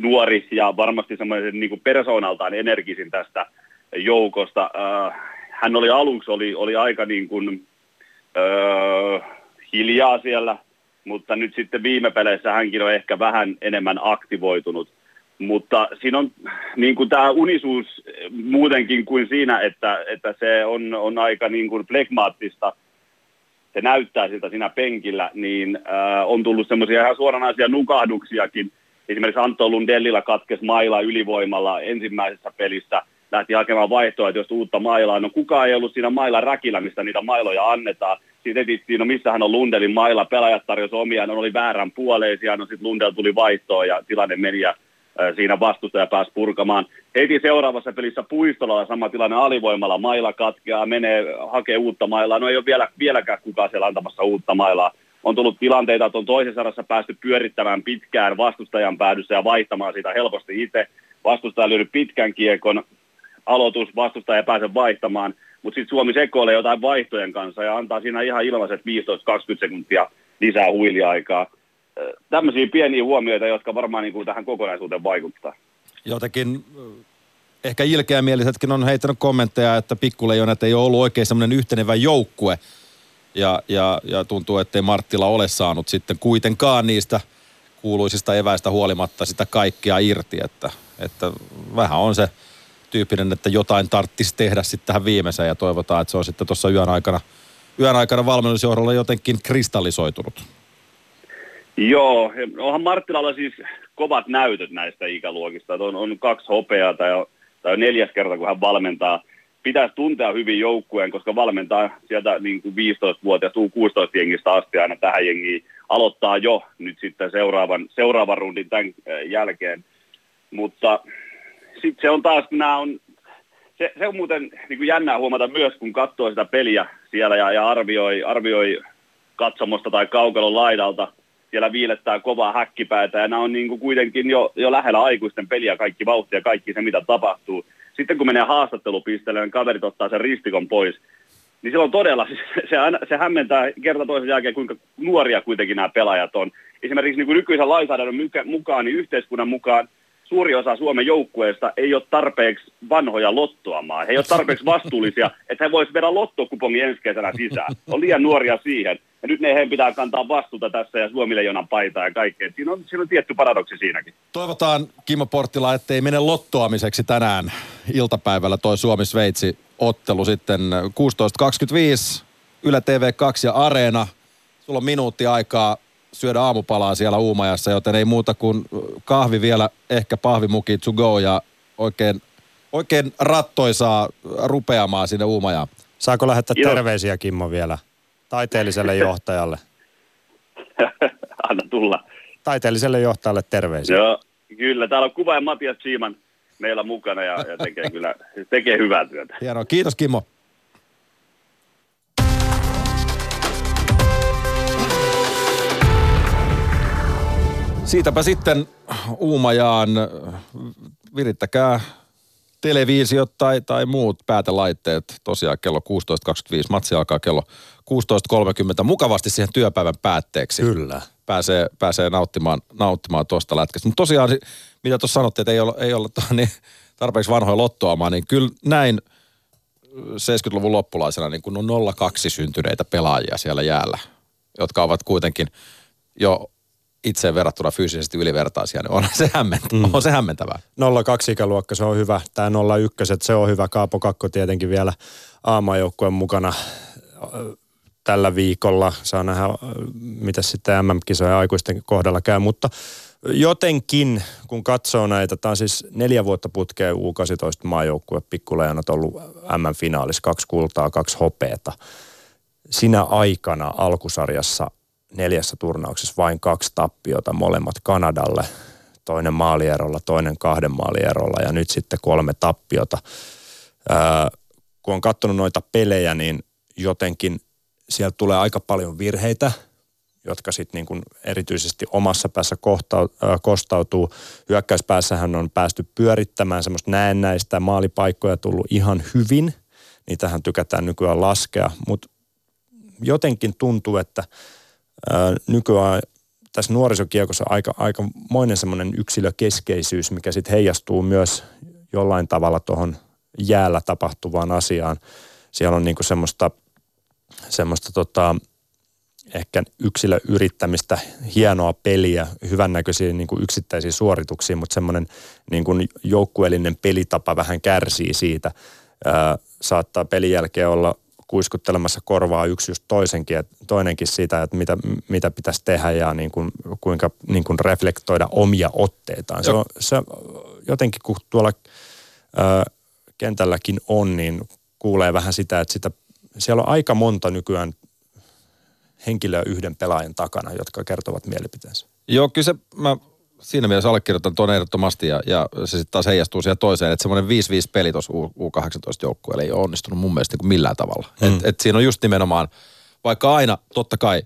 nuori ja varmasti semmoinen niin kuin persoonaltaan energisin tästä joukosta. hän oli aluksi oli, oli aika niin kuin, hiljaa siellä, mutta nyt sitten viime peleissä hänkin on ehkä vähän enemmän aktivoitunut Mutta siinä on niin kuin tämä unisuus muutenkin kuin siinä, että, että se on, on aika niin kuin flegmaattista. Se näyttää siltä siinä penkillä, niin äh, on tullut semmoisia ihan suoranaisia nukahduksiakin. Esimerkiksi Antto Lundellilla katkesi maila ylivoimalla ensimmäisessä pelissä. Lähti hakemaan vaihtoehtoista uutta mailaa. No kukaan ei ollut siinä mailla räkillä, mistä niitä mailoja annetaan. Sitten etsittiin, no missähän on Lundelin mailla. Pelaajat tarjosi omia, no oli väärän puoleisia. No sitten Lundell tuli vaihtoon ja tilanne meni ja siinä vastustaja pääsi purkamaan. Heti seuraavassa pelissä Puistolla sama tilanne alivoimalla, maila katkeaa, menee, hakee uutta mailaa, no ei ole vielä, vieläkään kukaan siellä antamassa uutta mailaa. On tullut tilanteita, että on toisessa sarassa päästy pyörittämään pitkään vastustajan päädyssä ja vaihtamaan sitä helposti itse. Vastustaja lyönyt pitkän kiekon, aloitus, vastustaja ei pääse vaihtamaan, mutta sitten Suomi sekoilee jotain vaihtojen kanssa ja antaa siinä ihan ilmaiset 15-20 sekuntia lisää huiliaikaa tämmöisiä pieniä huomioita, jotka varmaan niin kuin tähän kokonaisuuteen vaikuttaa. Jotenkin ehkä ilkeämielisetkin on heittänyt kommentteja, että pikkuleijonat ei ole ollut oikein semmoinen yhtenevä joukkue. Ja, ja, ja tuntuu, ettei Marttila ole saanut sitten kuitenkaan niistä kuuluisista eväistä huolimatta sitä kaikkea irti. Että, että vähän on se tyyppinen, että jotain tarttisi tehdä sitten tähän viimeiseen ja toivotaan, että se on sitten tuossa yön aikana, yön aikana valmennusjohdolla jotenkin kristallisoitunut. Joo, onhan Marttilalla siis kovat näytöt näistä ikäluokista. On, on kaksi hopeaa tai, tai neljäs kerta, kun hän valmentaa. Pitäisi tuntea hyvin joukkueen, koska valmentaa sieltä niin kuin 15-vuotias U16-jengistä asti aina tähän jengiin. Aloittaa jo nyt sitten seuraavan, seuraavan rundin tämän jälkeen. Mutta sitten se on taas, nämä on, se, se on muuten niin kuin jännää huomata myös, kun katsoo sitä peliä siellä ja, ja arvioi, arvioi katsomosta tai kaukalon laidalta – siellä viilettää kovaa häkkipäätä ja nämä on niin kuin kuitenkin jo, jo lähellä aikuisten peliä kaikki vauhti ja kaikki se mitä tapahtuu. Sitten kun menee haastattelupisteelle, niin kaverit ottaa sen ristikon pois, niin silloin todella se, aina, se hämmentää kerta toisen jälkeen, kuinka nuoria kuitenkin nämä pelaajat on. Esimerkiksi niin kuin nykyisen lainsäädännön mukaan, niin yhteiskunnan mukaan suuri osa Suomen joukkueesta ei ole tarpeeksi vanhoja lottoamaan. He ei ole tarpeeksi vastuullisia, että he voisivat vedä lottokupongin ensi kesänä sisään. On liian nuoria siihen. Ja nyt ne heidän pitää kantaa vastuuta tässä ja Suomi-leijonan paitaa ja kaikkea. Siinä on, siinä on tietty paradoksi siinäkin. Toivotaan Kimmo Porttila, ettei mene lottoamiseksi tänään iltapäivällä toi Suomi-Sveitsi ottelu sitten 16.25 Yle TV2 ja Areena. Sulla on minuutti aikaa syödä aamupalaa siellä Uumajassa, joten ei muuta kuin kahvi vielä, ehkä pahvimuki to go ja oikein, oikein rattoisaa rupeamaan sinne Uumajaan. Saako lähettää Joo. terveisiä Kimmo vielä taiteelliselle johtajalle? Anna tulla. Taiteelliselle johtajalle terveisiä. Joo, kyllä. Täällä on kuva ja Matias Siiman meillä mukana ja, ja tekee kyllä tekee hyvää työtä. Hienoa. Kiitos Kimmo. Siitäpä sitten Uumajaan virittäkää televisiot tai, tai muut päätelaitteet. Tosiaan kello 16.25. Matsi alkaa kello 16.30 mukavasti siihen työpäivän päätteeksi. Kyllä. Pääsee, pääsee nauttimaan, nauttimaan tuosta lätkästä. Mutta tosiaan, mitä tuossa sanottiin, että ei ole, ei ole niin tarpeeksi vanhoja lottoamaan, niin kyllä näin 70-luvun loppulaisena niin kun on 02 syntyneitä pelaajia siellä jäällä, jotka ovat kuitenkin jo itseen verrattuna fyysisesti ylivertaisia, niin on se, hämmentä, mm. on se hämmentävää. 02 ikäluokka, se on hyvä. Tämä 01, se on hyvä. Kaapo Kakko tietenkin vielä aamajoukkueen mukana tällä viikolla. Saa nähdä, mitä sitten MM-kisojen aikuisten kohdalla käy, mutta jotenkin, kun katsoo näitä, tämä on siis neljä vuotta putkeen U18 maajoukkue, pikkulejanat ollut M-finaalissa, kaksi kultaa, kaksi hopeeta. Sinä aikana alkusarjassa neljässä turnauksessa vain kaksi tappiota, molemmat Kanadalle, toinen maalierolla, toinen kahden maalierolla ja nyt sitten kolme tappiota. Ää, kun on katsonut noita pelejä, niin jotenkin sieltä tulee aika paljon virheitä, jotka sitten niin kuin erityisesti omassa päässä kohta, äh, kostautuu. Hyökkäyspäässähän on päästy pyörittämään semmoista näennäistä maalipaikkoja tullut ihan hyvin. Niitähän tykätään nykyään laskea, mutta jotenkin tuntuu, että nykyään tässä nuorisokiekossa aika, aika moinen semmoinen yksilökeskeisyys, mikä sitten heijastuu myös jollain tavalla tuohon jäällä tapahtuvaan asiaan. Siellä on niinku semmoista, semmoista tota, ehkä yksilöyrittämistä, hienoa peliä, hyvännäköisiä niin kuin yksittäisiä suorituksia, mutta semmoinen niin kuin joukkueellinen pelitapa vähän kärsii siitä. Ää, saattaa pelin jälkeen olla kuiskuttelemassa korvaa yksi just toisenkin, että toinenkin siitä, että mitä, mitä pitäisi tehdä ja niin kuin, kuinka niin kuin reflektoida omia otteitaan. Se on, se, jotenkin kun tuolla ää, kentälläkin on, niin kuulee vähän sitä, että sitä, siellä on aika monta nykyään henkilöä yhden pelaajan takana, jotka kertovat mielipiteensä. Joo, kyllä se, mä siinä mielessä allekirjoitan tuon ehdottomasti ja, ja se sitten taas heijastuu siihen toiseen, että semmoinen 5-5 peli tuossa U18-joukkueelle ei ole onnistunut mun mielestä niin millään tavalla. Mm. Et, et siinä on just nimenomaan, vaikka aina totta kai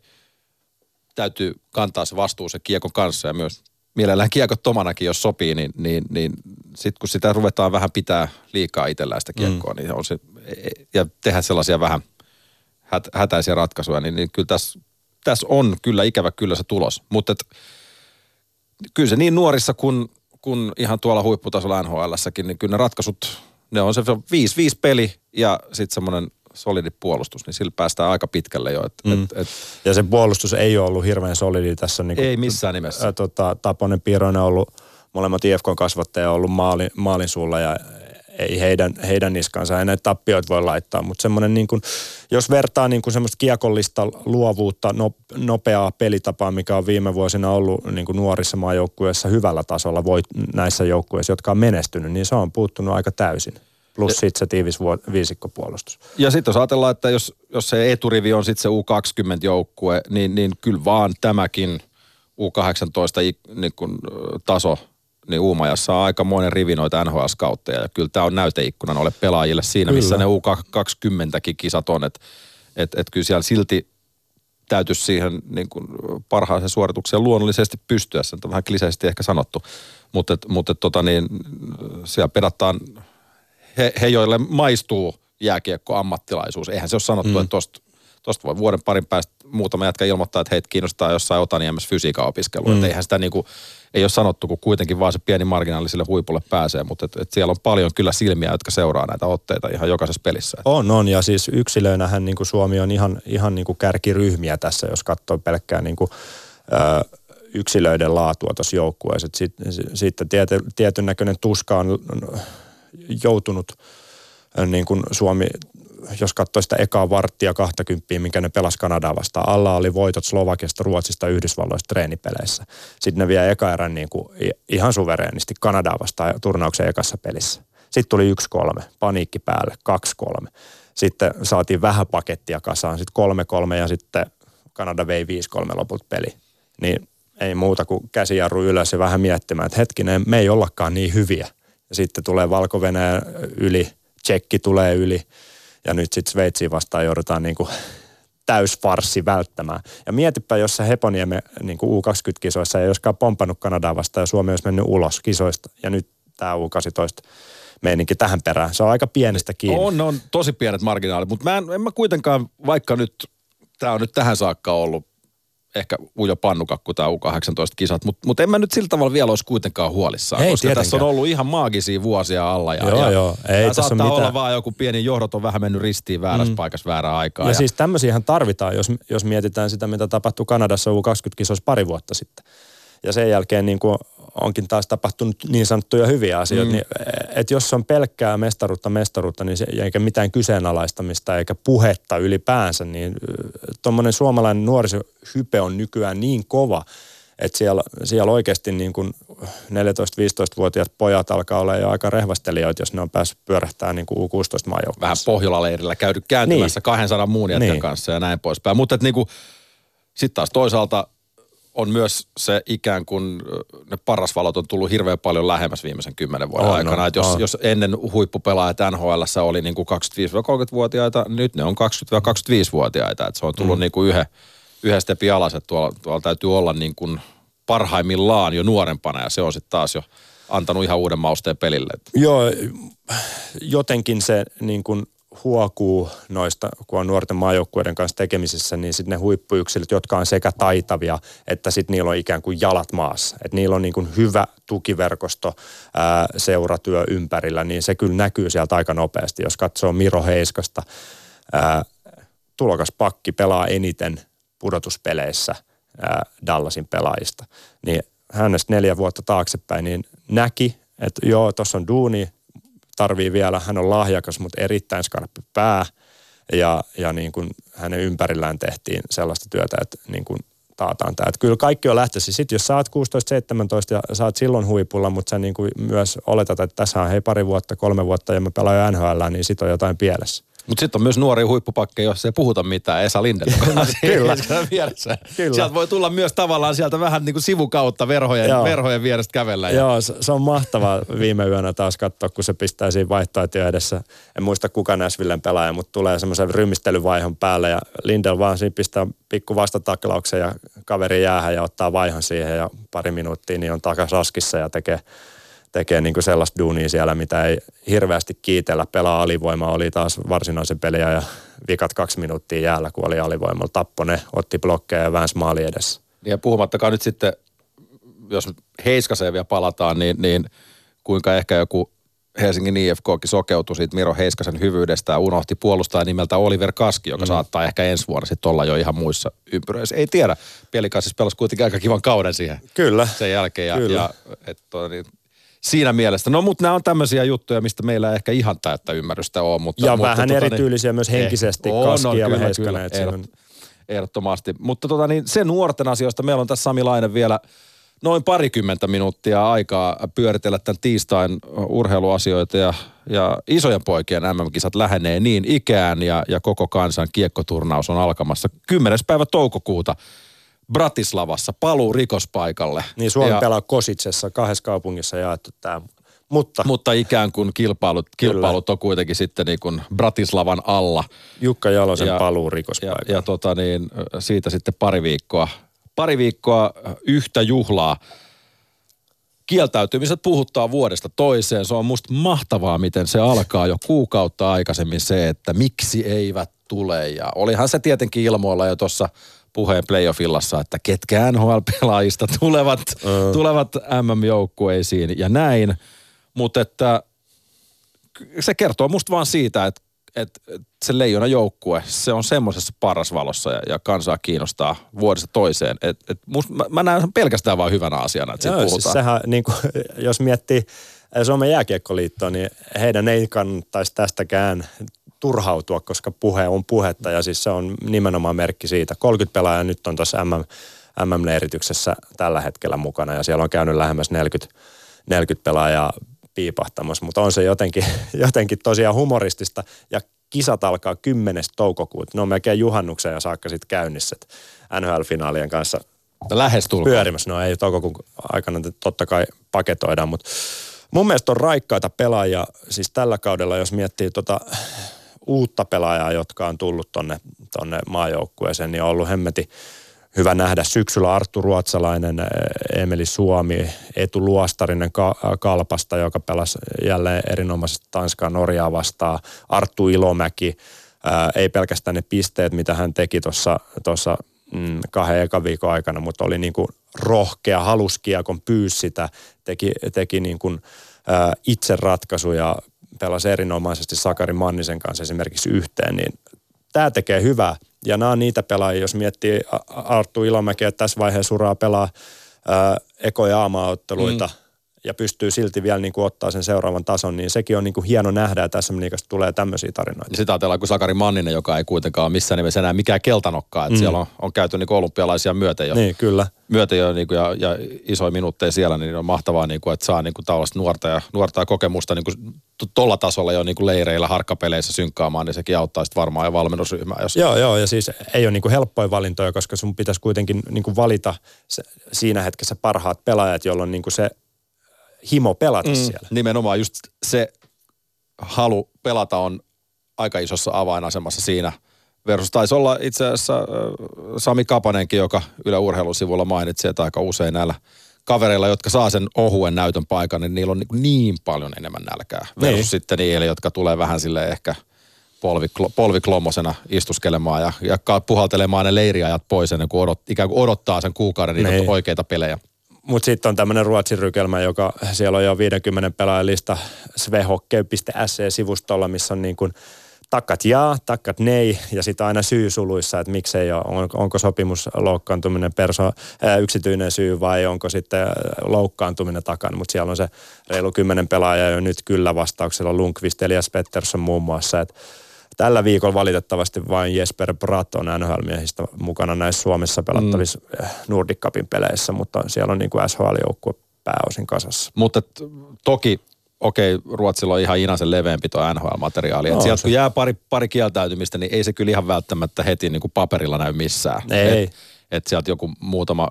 täytyy kantaa se vastuu se kiekon kanssa ja myös mielellään kiekot tomanakin, jos sopii, niin, niin, niin sitten kun sitä ruvetaan vähän pitää liikaa itsellään sitä kiekkoa, mm. niin on se, ja tehdä sellaisia vähän hät, hätäisiä ratkaisuja, niin, niin kyllä tässä, tässä on kyllä ikävä kyllä se tulos. Mutta kyllä se niin nuorissa kuin kun ihan tuolla huipputasolla NHLssäkin, niin kyllä ne ratkaisut, ne on se 5-5 peli ja sitten semmoinen solidi puolustus, niin sillä päästään aika pitkälle jo. Et, mm. et, et, ja se puolustus ei ole ollut hirveän solidi tässä. Niin kuin, ei missään nimessä. Ä, tota, Taponen Piiroinen on ollut, molemmat IFK-kasvattaja on ollut maalin, maalin suulla ja ei heidän, heidän niskansa, ei näitä tappioita voi laittaa, mutta semmoinen niin kuin, jos vertaa niin kuin semmoista kiekollista luovuutta, nopeaa pelitapaa, mikä on viime vuosina ollut niin kuin nuorissa maajoukkueissa hyvällä tasolla voit, näissä joukkueissa, jotka on menestynyt, niin se on puuttunut aika täysin. Plus sitten se tiivis viisikkopuolustus. Ja sitten jos ajatellaan, että jos, jos se eturivi on sitten se U20-joukkue, niin, niin kyllä vaan tämäkin U18 niin kun, taso – niin Uumajassa on aikamoinen rivi noita NHL-skautteja. Ja kyllä tämä on näyteikkuna noille pelaajille siinä, kyllä. missä ne U20 kisat on. Että et, et kyllä siellä silti täytyisi siihen niin kuin parhaaseen suoritukseen luonnollisesti pystyä. Se on vähän kliseisesti ehkä sanottu. Mutta, mutta tota niin, siellä pedataan he, he, joille maistuu jääkiekko ammattilaisuus. Eihän se ole sanottu, mm. että tosta, tosta voi vuoden parin päästä muutama jätkä ilmoittaa, että heitä kiinnostaa jossain Otaniemessä fysiikan opiskelu. Mm. Eihän sitä niin kuin, ei ole sanottu, kun kuitenkin vaan se pieni marginaaliselle huipulle pääsee, mutta et, et siellä on paljon kyllä silmiä, jotka seuraa näitä otteita ihan jokaisessa pelissä. On, on, ja siis yksilöinähän niin kuin Suomi on ihan, ihan niin kuin kärkiryhmiä tässä, jos katsoo pelkkää niin kuin, ö, yksilöiden laatua tuossa joukkueessa. Sitten sit tiety, tietyn näköinen tuska on joutunut niin kuin Suomi jos katsoo sitä ekaa varttia 20, minkä ne pelas Kanadaa vastaan. Alla oli voitot Slovakiasta, Ruotsista, Yhdysvalloista treenipeleissä. Sitten ne vie eka erän niin kuin ihan suvereenisti Kanadaa vastaan turnauksen ekassa pelissä. Sitten tuli 1-3, paniikki päälle, 2-3. Sitten saatiin vähän pakettia kasaan, sitten 3-3 ja sitten Kanada vei 5-3 loput peli. Niin ei muuta kuin käsijarru ylös ja vähän miettimään, että hetkinen, me ei ollakaan niin hyviä. Ja sitten tulee valko yli, Tsekki tulee yli ja nyt sitten Sveitsiin vastaan joudutaan niin kuin täysfarssi välttämään. Ja mietipä, jos se Heponiemme niin kuin U20-kisoissa ei olisikaan pompannut Kanadaa vastaan ja Suomi olisi mennyt ulos kisoista ja nyt tämä U18 meininki tähän perään. Se on aika pienestä kiinni. On, on tosi pienet marginaalit, mutta mä en, en mä kuitenkaan, vaikka nyt tämä on nyt tähän saakka ollut ehkä ujo pannukakku tämä U18-kisat, mutta mut en mä nyt sillä tavalla vielä olisi kuitenkaan huolissaan, Ei, koska tietenkään. tässä on ollut ihan maagisia vuosia alla. Ja, joo, ja joo. Ei tässä saattaa mitään. olla vaan joku pieni johdot on vähän mennyt ristiin väärässä mm. paikassa väärään aikaan. Ja, ja siis tämmöisiähän tarvitaan, jos, jos mietitään sitä, mitä tapahtui Kanadassa U20-kisoissa pari vuotta sitten. Ja sen jälkeen niin kuin onkin taas tapahtunut niin sanottuja hyviä asioita. Mm. Niin, että jos on pelkkää mestaruutta mestaruutta, niin se, eikä mitään kyseenalaistamista eikä puhetta ylipäänsä, niin tuommoinen suomalainen nuorisohype on nykyään niin kova, että siellä, siellä oikeasti niin kuin 14-15-vuotiaat pojat alkaa olla jo aika rehvastelijoita, jos ne on päässyt pyörähtämään niin kuin U16 maajoukkueessa. Vähän Pohjola-leirillä käydy kääntymässä niin. 200 muun niin. kanssa ja näin poispäin. Mutta niin sitten taas toisaalta on myös se ikään kuin ne parasvalot on tullut hirveän paljon lähemmäs viimeisen kymmenen vuoden on, aikana. On, jos, on. jos ennen huippupelaajat NHL oli niin kuin 25-30-vuotiaita, nyt ne on 20-25-vuotiaita. Et se on tullut mm. niin kuin yhden, yhden stepin alas, että tuolla, tuolla täytyy olla niin kuin parhaimmillaan jo nuorempana ja se on sitten taas jo antanut ihan uuden mausteen pelille. Joo, jotenkin se niin kuin huokuu noista, kun on nuorten maajoukkueiden kanssa tekemisissä, niin sitten ne huippuyksilöt, jotka on sekä taitavia, että sitten niillä on ikään kuin jalat maassa. Että niillä on niin kuin hyvä tukiverkosto, ää, seuratyö ympärillä, niin se kyllä näkyy sieltä aika nopeasti. Jos katsoo Miro Heiskasta, ää, tulokas pakki pelaa eniten pudotuspeleissä ää, Dallasin pelaajista. Niin hänestä neljä vuotta taaksepäin, niin näki, että joo, tuossa on duuni, tarvii vielä, hän on lahjakas, mutta erittäin skarppi pää. Ja, ja niin kuin hänen ympärillään tehtiin sellaista työtä, että niin kuin taataan tämä. Että kyllä kaikki on lähtöisin. Sitten jos oot 16-17 ja oot silloin huipulla, mutta sä niin kuin myös oletat, että tässä on hei pari vuotta, kolme vuotta ja mä pelaan NHL, niin sit on jotain pielessä. Mutta sitten on myös nuori huippupakkeja, jos ei puhuta mitään, Esa Lindell. Kyllä. vieressä. Kyllä. Sieltä voi tulla myös tavallaan sieltä vähän niin kuin sivukautta verhojen, Joo. verhojen vierestä kävellä. Ja Joo, se on mahtavaa viime yönä taas katsoa, kun se pistää siinä vaihtoehtoja edessä. En muista kuka Näsvillen pelaaja, mutta tulee semmoisen rymistelyvaihon päälle ja Lindel vaan siinä pistää pikku vastataklauksen ja kaveri jäähän ja ottaa vaihon siihen ja pari minuuttia niin on takas askissa ja tekee, tekee niin kuin sellaista duunia siellä, mitä ei hirveästi kiitellä. Pelaa alivoima, oli taas varsinaisen peliä ja vikat kaksi minuuttia jäällä, kun oli alivoimalla. Tappoi ne, otti blokkeja ja väänsi maali edessä. Ja puhumattakaan nyt sitten, jos Heiskaseen vielä palataan, niin, niin kuinka ehkä joku Helsingin IFKkin sokeutui siitä Miro Heiskasen hyvyydestä ja unohti puolustaa nimeltä Oliver Kaski, joka mm. saattaa ehkä ensi vuonna sitten olla jo ihan muissa ympyröissä. Ei tiedä. Pielikaisis pelasi kuitenkin aika kivan kauden siihen Kyllä. sen jälkeen. Ja, Kyllä. ja et, toi, niin, siinä mielessä. No mutta nämä on tämmöisiä juttuja, mistä meillä ei ehkä ihan täyttä ymmärrystä ole. Mutta, Ja mutta, vähän tota, erityylisiä myös henkisesti, on, Kaski on, ja kyllä, Heiskanen, kyllä, on- ehdot- Ehdottomasti. Mutta tota, niin se nuorten asioista meillä on tässä Sami Lainen vielä noin parikymmentä minuuttia aikaa pyöritellä tämän tiistain urheiluasioita ja, ja isojen poikien MM-kisat lähenee niin ikään ja, ja koko kansan kiekkoturnaus on alkamassa 10. päivä toukokuuta Bratislavassa paluu rikospaikalle. Niin Suomi ja, pelaa Kositsessa, kahdessa kaupungissa jaettu tämä. Mutta Mutta ikään kuin kilpailut, kilpailut on kuitenkin sitten niin kuin Bratislavan alla. Jukka Jalosen Ja- paluu Ja, rikospaikalle. ja tota niin, siitä sitten pari viikkoa, pari viikkoa yhtä juhlaa. Kieltäytymiset puhuttaa vuodesta toiseen. Se on musta mahtavaa, miten se alkaa jo kuukautta aikaisemmin se, että miksi eivät tule. Ja olihan se tietenkin ilmoilla jo tuossa puheen playoffillassa, että ketkä NHL-pelaajista tulevat, tulevat MM-joukkueisiin ja näin. Mutta että se kertoo musta vaan siitä, että, että se leijona joukkue, se on semmoisessa parasvalossa ja, ja kansaa kiinnostaa vuodesta toiseen. Et, et musta, mä, mä näen sen pelkästään vain hyvänä asiana, että Joo, siis puhutaan. sehän, niin kuin, jos miettii Suomen jääkiekkoliittoa, niin heidän ei kannattaisi tästäkään turhautua, koska puhe on puhetta ja siis se on nimenomaan merkki siitä. 30 pelaajaa nyt on tuossa MM, MM-leirityksessä tällä hetkellä mukana ja siellä on käynyt lähemmäs 40, 40 pelaajaa piipahtamassa, mutta on se jotenkin, jotenkin tosiaan humoristista ja kisat alkaa 10. toukokuuta. Ne on melkein juhannuksen ja saakka sitten käynnissä. NHL-finaalien kanssa Lähestulkoon. pyörimässä. No ei toukokuun aikana totta kai paketoidaan, mutta mun mielestä on raikkaita pelaajia. Siis tällä kaudella, jos miettii tota uutta pelaajaa, jotka on tullut tonne, tonne maajoukkueeseen, niin on ollut hemmeti hyvä nähdä syksyllä Arttu Ruotsalainen, eh, Emeli Suomi, Etu Luostarinen Ka- Kalpasta, joka pelasi jälleen erinomaisesti Tanskaa Norjaa vastaan, Arttu Ilomäki, ää, ei pelkästään ne pisteet, mitä hän teki tuossa mm, kahden eka viikon aikana, mutta oli niin kuin rohkea, halusi kiekon, pyysi sitä, teki, teki niin kuin, ää, itse ratkaisuja, pelasi erinomaisesti Sakari Mannisen kanssa esimerkiksi yhteen, niin tämä tekee hyvää. Ja nämä on niitä pelaajia, jos miettii Arttu Ilomäki, että tässä vaiheessa uraa pelaa ää, eko- ja aamaotteluita mm. Ja pystyy silti vielä niin kuin ottaa sen seuraavan tason, niin sekin on niin kuin hieno nähdä, ja tässä liigassa tulee tämmöisiä tarinoita. Ja sitä ajatellaan kuin Sakari Manninen, joka ei kuitenkaan ole missään nimessä enää mikään keltanokkaa. Että mm. siellä on, on käyty niin olympialaisia myöten jo. Niin, kyllä. myöten jo niin kuin, ja, ja isoja minuutteja siellä, niin on mahtavaa, niin kuin, että saa niin kuin, tällaista nuorta ja, nuorta ja kokemusta niin kuin, tuolla tasolla jo niin kuin leireillä, harkkapeleissä synkkaamaan, niin sekin auttaa sitten varmaan jo valmennusryhmää. Jos... Joo, joo, ja siis ei ole niin kuin helppoja valintoja, koska sun pitäisi kuitenkin niin kuin valita se, siinä hetkessä parhaat pelaajat, jolloin niin kuin se himo pelata mm. siellä. Nimenomaan just se halu pelata on aika isossa avainasemassa siinä. Versus taisi olla itse asiassa Sami Kapanenkin, joka Yle Urheilusivulla mainitsi, että aika usein näillä kavereilla, jotka saa sen ohuen näytön paikan, niin niillä on niin, niin paljon enemmän nälkää. Versus Niin. sitten niille, jotka tulee vähän sille ehkä polviklo, polviklommosena istuskelemaan ja, ja puhaltelemaan ne leiriajat pois ennen kuin odot, ikään kuin odottaa sen kuukauden niitä Niin. oikeita pelejä. Mutta sitten on tämmöinen Ruotsin rykelmä, joka siellä on jo 50 pelaajan lista svehokkey.se-sivustolla, missä on niin kuin takkat jaa, takkat nei ja sitten aina syy suluissa, että miksei ole, on, onko sopimus loukkaantuminen perso, ää, yksityinen syy vai onko sitten loukkaantuminen takana, mutta siellä on se reilu kymmenen pelaajaa jo nyt kyllä vastauksella Lundqvist, Elias Pettersson muun muassa, että Tällä viikolla valitettavasti vain Jesper Bratt on NHL-miehistä mukana näissä Suomessa pelattavissa mm. Nordic Cupin peleissä, mutta siellä on niin kuin SHL-joukkue pääosin kasassa. Mutta toki okei, Ruotsilla on ihan inasen leveämpi tuo NHL-materiaali. No, sieltä kun jää pari, pari kieltäytymistä, niin ei se kyllä ihan välttämättä heti niin kuin paperilla näy missään. Ei. Et, et sieltä joku muutama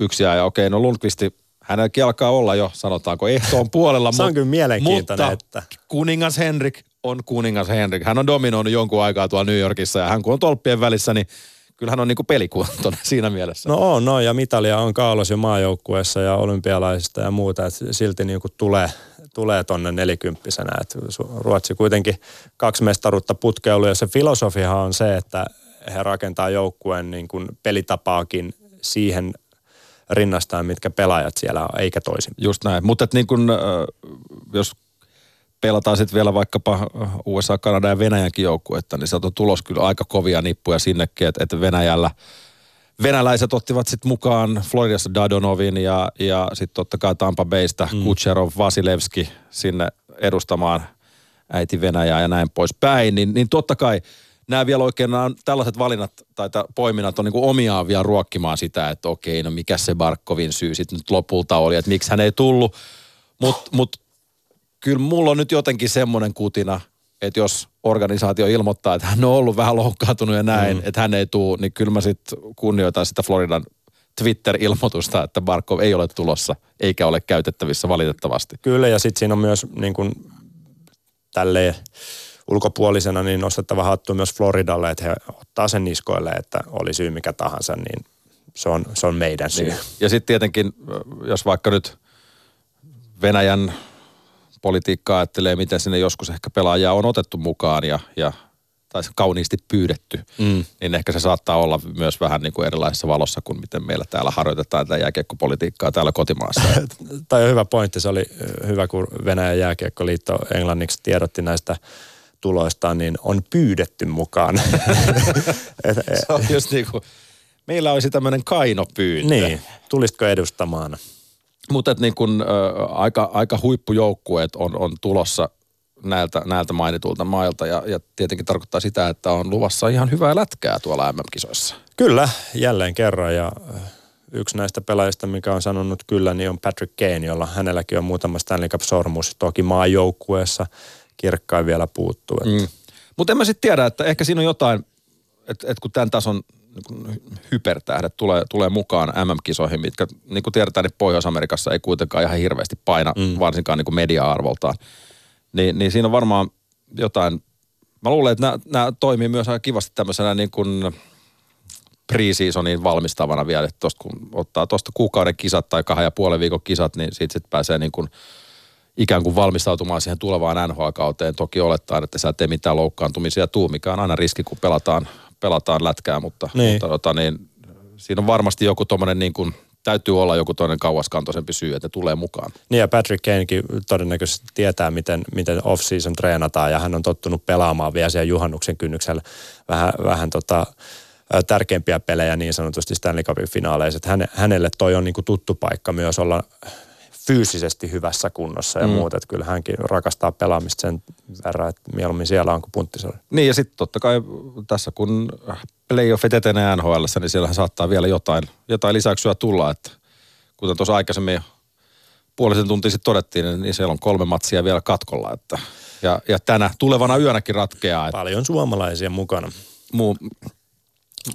yksi jää, ja okei, no Lundqvisti, hänelläkin alkaa olla jo, sanotaanko, ehtoon puolella. se on kyllä mielenkiintoinen. Mutta että... kuningas Henrik on kuningas Henrik. Hän on dominoinut jonkun aikaa tuolla New Yorkissa, ja hän kun on tolppien välissä, niin kyllähän on niinku pelikuntoinen siinä mielessä. No on, no, ja mitalia on Kaalos jo maajoukkueessa ja olympialaisista ja muuta, että silti niinku tulee tulee tonne nelikymppisenä. Et Ruotsi kuitenkin kaksi mestaruutta putkeulut ja se filosofiahan on se, että he rakentaa joukkueen niin kuin pelitapaakin siihen rinnastaan, mitkä pelaajat siellä on, eikä toisin. Just näin, mutta niin kun, jos pelataan sitten vielä vaikkapa USA, Kanada ja Venäjänkin joukkuetta, niin se on tulos kyllä aika kovia nippuja sinnekin, että, että Venäjällä – venäläiset ottivat sitten mukaan Floridassa Dadonovin ja, ja sitten totta kai Tampa Baysta mm. Kucherov, Vasilevski sinne edustamaan äiti Venäjää ja näin poispäin, niin, niin totta kai nämä vielä oikein, nämä on, tällaiset valinnat tai poiminnat on niin kuin omiaan vielä ruokkimaan sitä, että okei, no mikä se Barkovin syy sitten nyt lopulta oli, että miksi hän ei tullut. Mutta mut, kyllä mulla on nyt jotenkin semmoinen kutina – että jos organisaatio ilmoittaa, että hän on ollut vähän loukkaantunut ja näin, mm. että hän ei tule, niin kyllä mä sitten kunnioitan sitä Floridan Twitter-ilmoitusta, että Barkov ei ole tulossa eikä ole käytettävissä valitettavasti. Kyllä ja sitten siinä on myös niin kuin tälleen ulkopuolisena niin nostettava hattu myös Floridalle, että he ottaa sen niskoille, että oli syy mikä tahansa, niin se on, se on meidän syy. Niin. Ja sitten tietenkin, jos vaikka nyt Venäjän politiikkaa ajattelee, miten sinne joskus ehkä pelaajaa on otettu mukaan ja, ja tai kauniisti pyydetty, mm. niin ehkä se saattaa olla myös vähän niin kuin erilaisessa valossa kuin miten meillä täällä harjoitetaan tätä jääkiekkopolitiikkaa täällä kotimaassa. Tämä on hyvä pointti. Se oli hyvä, kun Venäjän jääkiekkoliitto englanniksi tiedotti näistä tuloistaan, niin on pyydetty mukaan. se on just niin kuin, meillä olisi tämmöinen kainopyyntö. Niin, tulisitko edustamaan? Mutta niin kun, ä, aika, aika huippujoukkueet on, on tulossa näiltä, näiltä mainitulta mailta ja, ja tietenkin tarkoittaa sitä, että on luvassa ihan hyvää lätkää tuolla MM-kisoissa. Kyllä, jälleen kerran ja yksi näistä pelaajista, mikä on sanonut kyllä, niin on Patrick Kane, jolla hänelläkin on muutama Stanley Cup-sormus. Toki maajoukkueessa kirkkain vielä puuttuu. Mm. Mutta en mä sitten tiedä, että ehkä siinä on jotain, että et kun tämän tason hypertähdet tulee, tulee mukaan MM-kisoihin, mitkä niin kuin tiedetään, niin Pohjois-Amerikassa ei kuitenkaan ihan hirveästi paina, mm. varsinkaan niin kuin media-arvoltaan. Ni, niin siinä on varmaan jotain, mä luulen, että nämä, nämä toimii myös aika kivasti tämmöisenä niin kuin pre-seasonin valmistavana vielä, että tosta, kun ottaa tuosta kuukauden kisat tai kahden ja puolen viikon kisat, niin siitä sitten pääsee niin kuin ikään kuin valmistautumaan siihen tulevaan NHL-kauteen. Toki olettaen, että sä et tee mitään loukkaantumisia tuu, mikä on aina riski, kun pelataan pelataan lätkää, mutta, niin. mutta tota, niin, siinä on varmasti joku tuommoinen niin kuin, täytyy olla joku toinen kauaskantoisempi syy, että tulee mukaan. Niin ja Patrick Kanekin todennäköisesti tietää, miten, miten off-season treenataan ja hän on tottunut pelaamaan vielä siellä juhannuksen kynnyksellä vähän, vähän tota, tärkeimpiä pelejä niin sanotusti Stanley Cupin finaaleissa. Häne, hänelle toi on niin kuin tuttu paikka myös olla fyysisesti hyvässä kunnossa ja mm. muuta. Että kyllä hänkin rakastaa pelaamista sen verran, että mieluummin siellä on kuin punttisella. Niin ja sitten totta kai tässä kun playoffit etenee NHL, niin siellä saattaa vielä jotain, jotain lisäyksyä tulla. Että kuten tuossa aikaisemmin puolisen tuntia sitten todettiin, niin siellä on kolme matsia vielä katkolla. Että, ja, ja tänä tulevana yönäkin ratkeaa. Että Paljon suomalaisia mukana. Muu,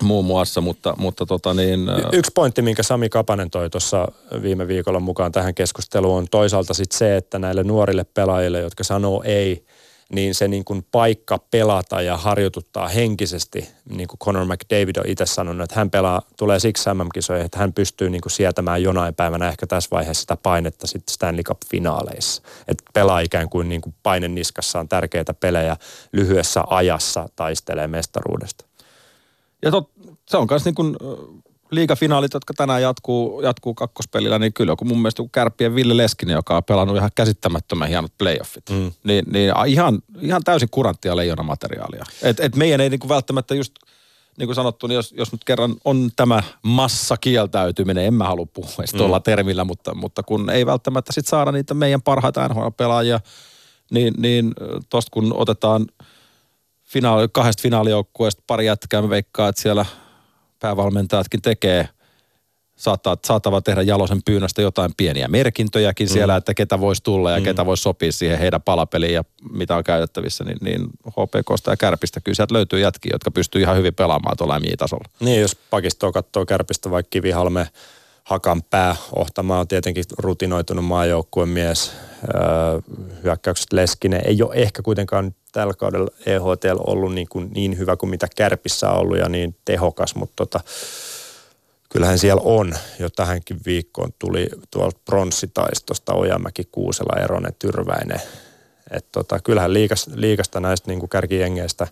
muun muassa, mutta, mutta tota niin... Yksi pointti, minkä Sami Kapanen toi tuossa viime viikolla mukaan tähän keskusteluun on toisaalta sitten se, että näille nuorille pelaajille, jotka sanoo ei, niin se niin kuin paikka pelata ja harjoituttaa henkisesti, niin kuin Conor McDavid on itse sanonut, että hän pelaa, tulee siksi MM-kisoihin, että hän pystyy niin kuin sietämään jonain päivänä ehkä tässä vaiheessa sitä painetta sitten Stanley Cup-finaaleissa. Että pelaa ikään kuin, niin kuin paine niskassa on tärkeitä pelejä lyhyessä ajassa taistelee mestaruudesta. Ja tot, se on myös niin kuin liigafinaalit, jotka tänään jatkuu, jatkuu kakkospelillä, niin kyllä joku mun mielestä joku kärppien Ville Leskinen, joka on pelannut ihan käsittämättömän hienot playoffit. Mm. Niin, niin ihan, ihan täysin kuranttia leijonamateriaalia. Et, et meidän ei niinku välttämättä just, niin kuin sanottu, niin jos, jos nyt kerran on tämä massakieltäytyminen, en mä halua puhua mm. tuolla termillä, mutta, mutta kun ei välttämättä sit saada niitä meidän parhaita NHL-pelaajia, niin, niin tosta kun otetaan finaali, kahdesta finaalijoukkueesta pari jätkää, mä veikkaan, että siellä päävalmentajatkin tekee, saattaa, saattavat tehdä Jalosen pyynnöstä jotain pieniä merkintöjäkin mm. siellä, että ketä voisi tulla ja mm. ketä voisi sopia siihen heidän palapeliin ja mitä on käytettävissä, niin, niin HPKsta ja Kärpistä kyllä sieltä löytyy jätkiä, jotka pystyy ihan hyvin pelaamaan tuolla MJ-tasolla. Niin, jos pakistoa katsoo Kärpistä vaikka Kivihalme, Hakan pää, Ohtamaa on tietenkin rutinoitunut maajoukkueen mies, öö, hyökkäykset Leskinen ei ole ehkä kuitenkaan tällä kaudella EHTL ollut niin, kuin niin hyvä kuin mitä Kärpissä on ollut ja niin tehokas, mutta tota, kyllähän siellä on. Jo tähänkin viikkoon tuli tuolta pronssitaistosta Ojamäki, Kuusela, Eronen, Tyrväinen. Et tota, kyllähän liikasta, liikasta näistä niin kuin kärkijengeistä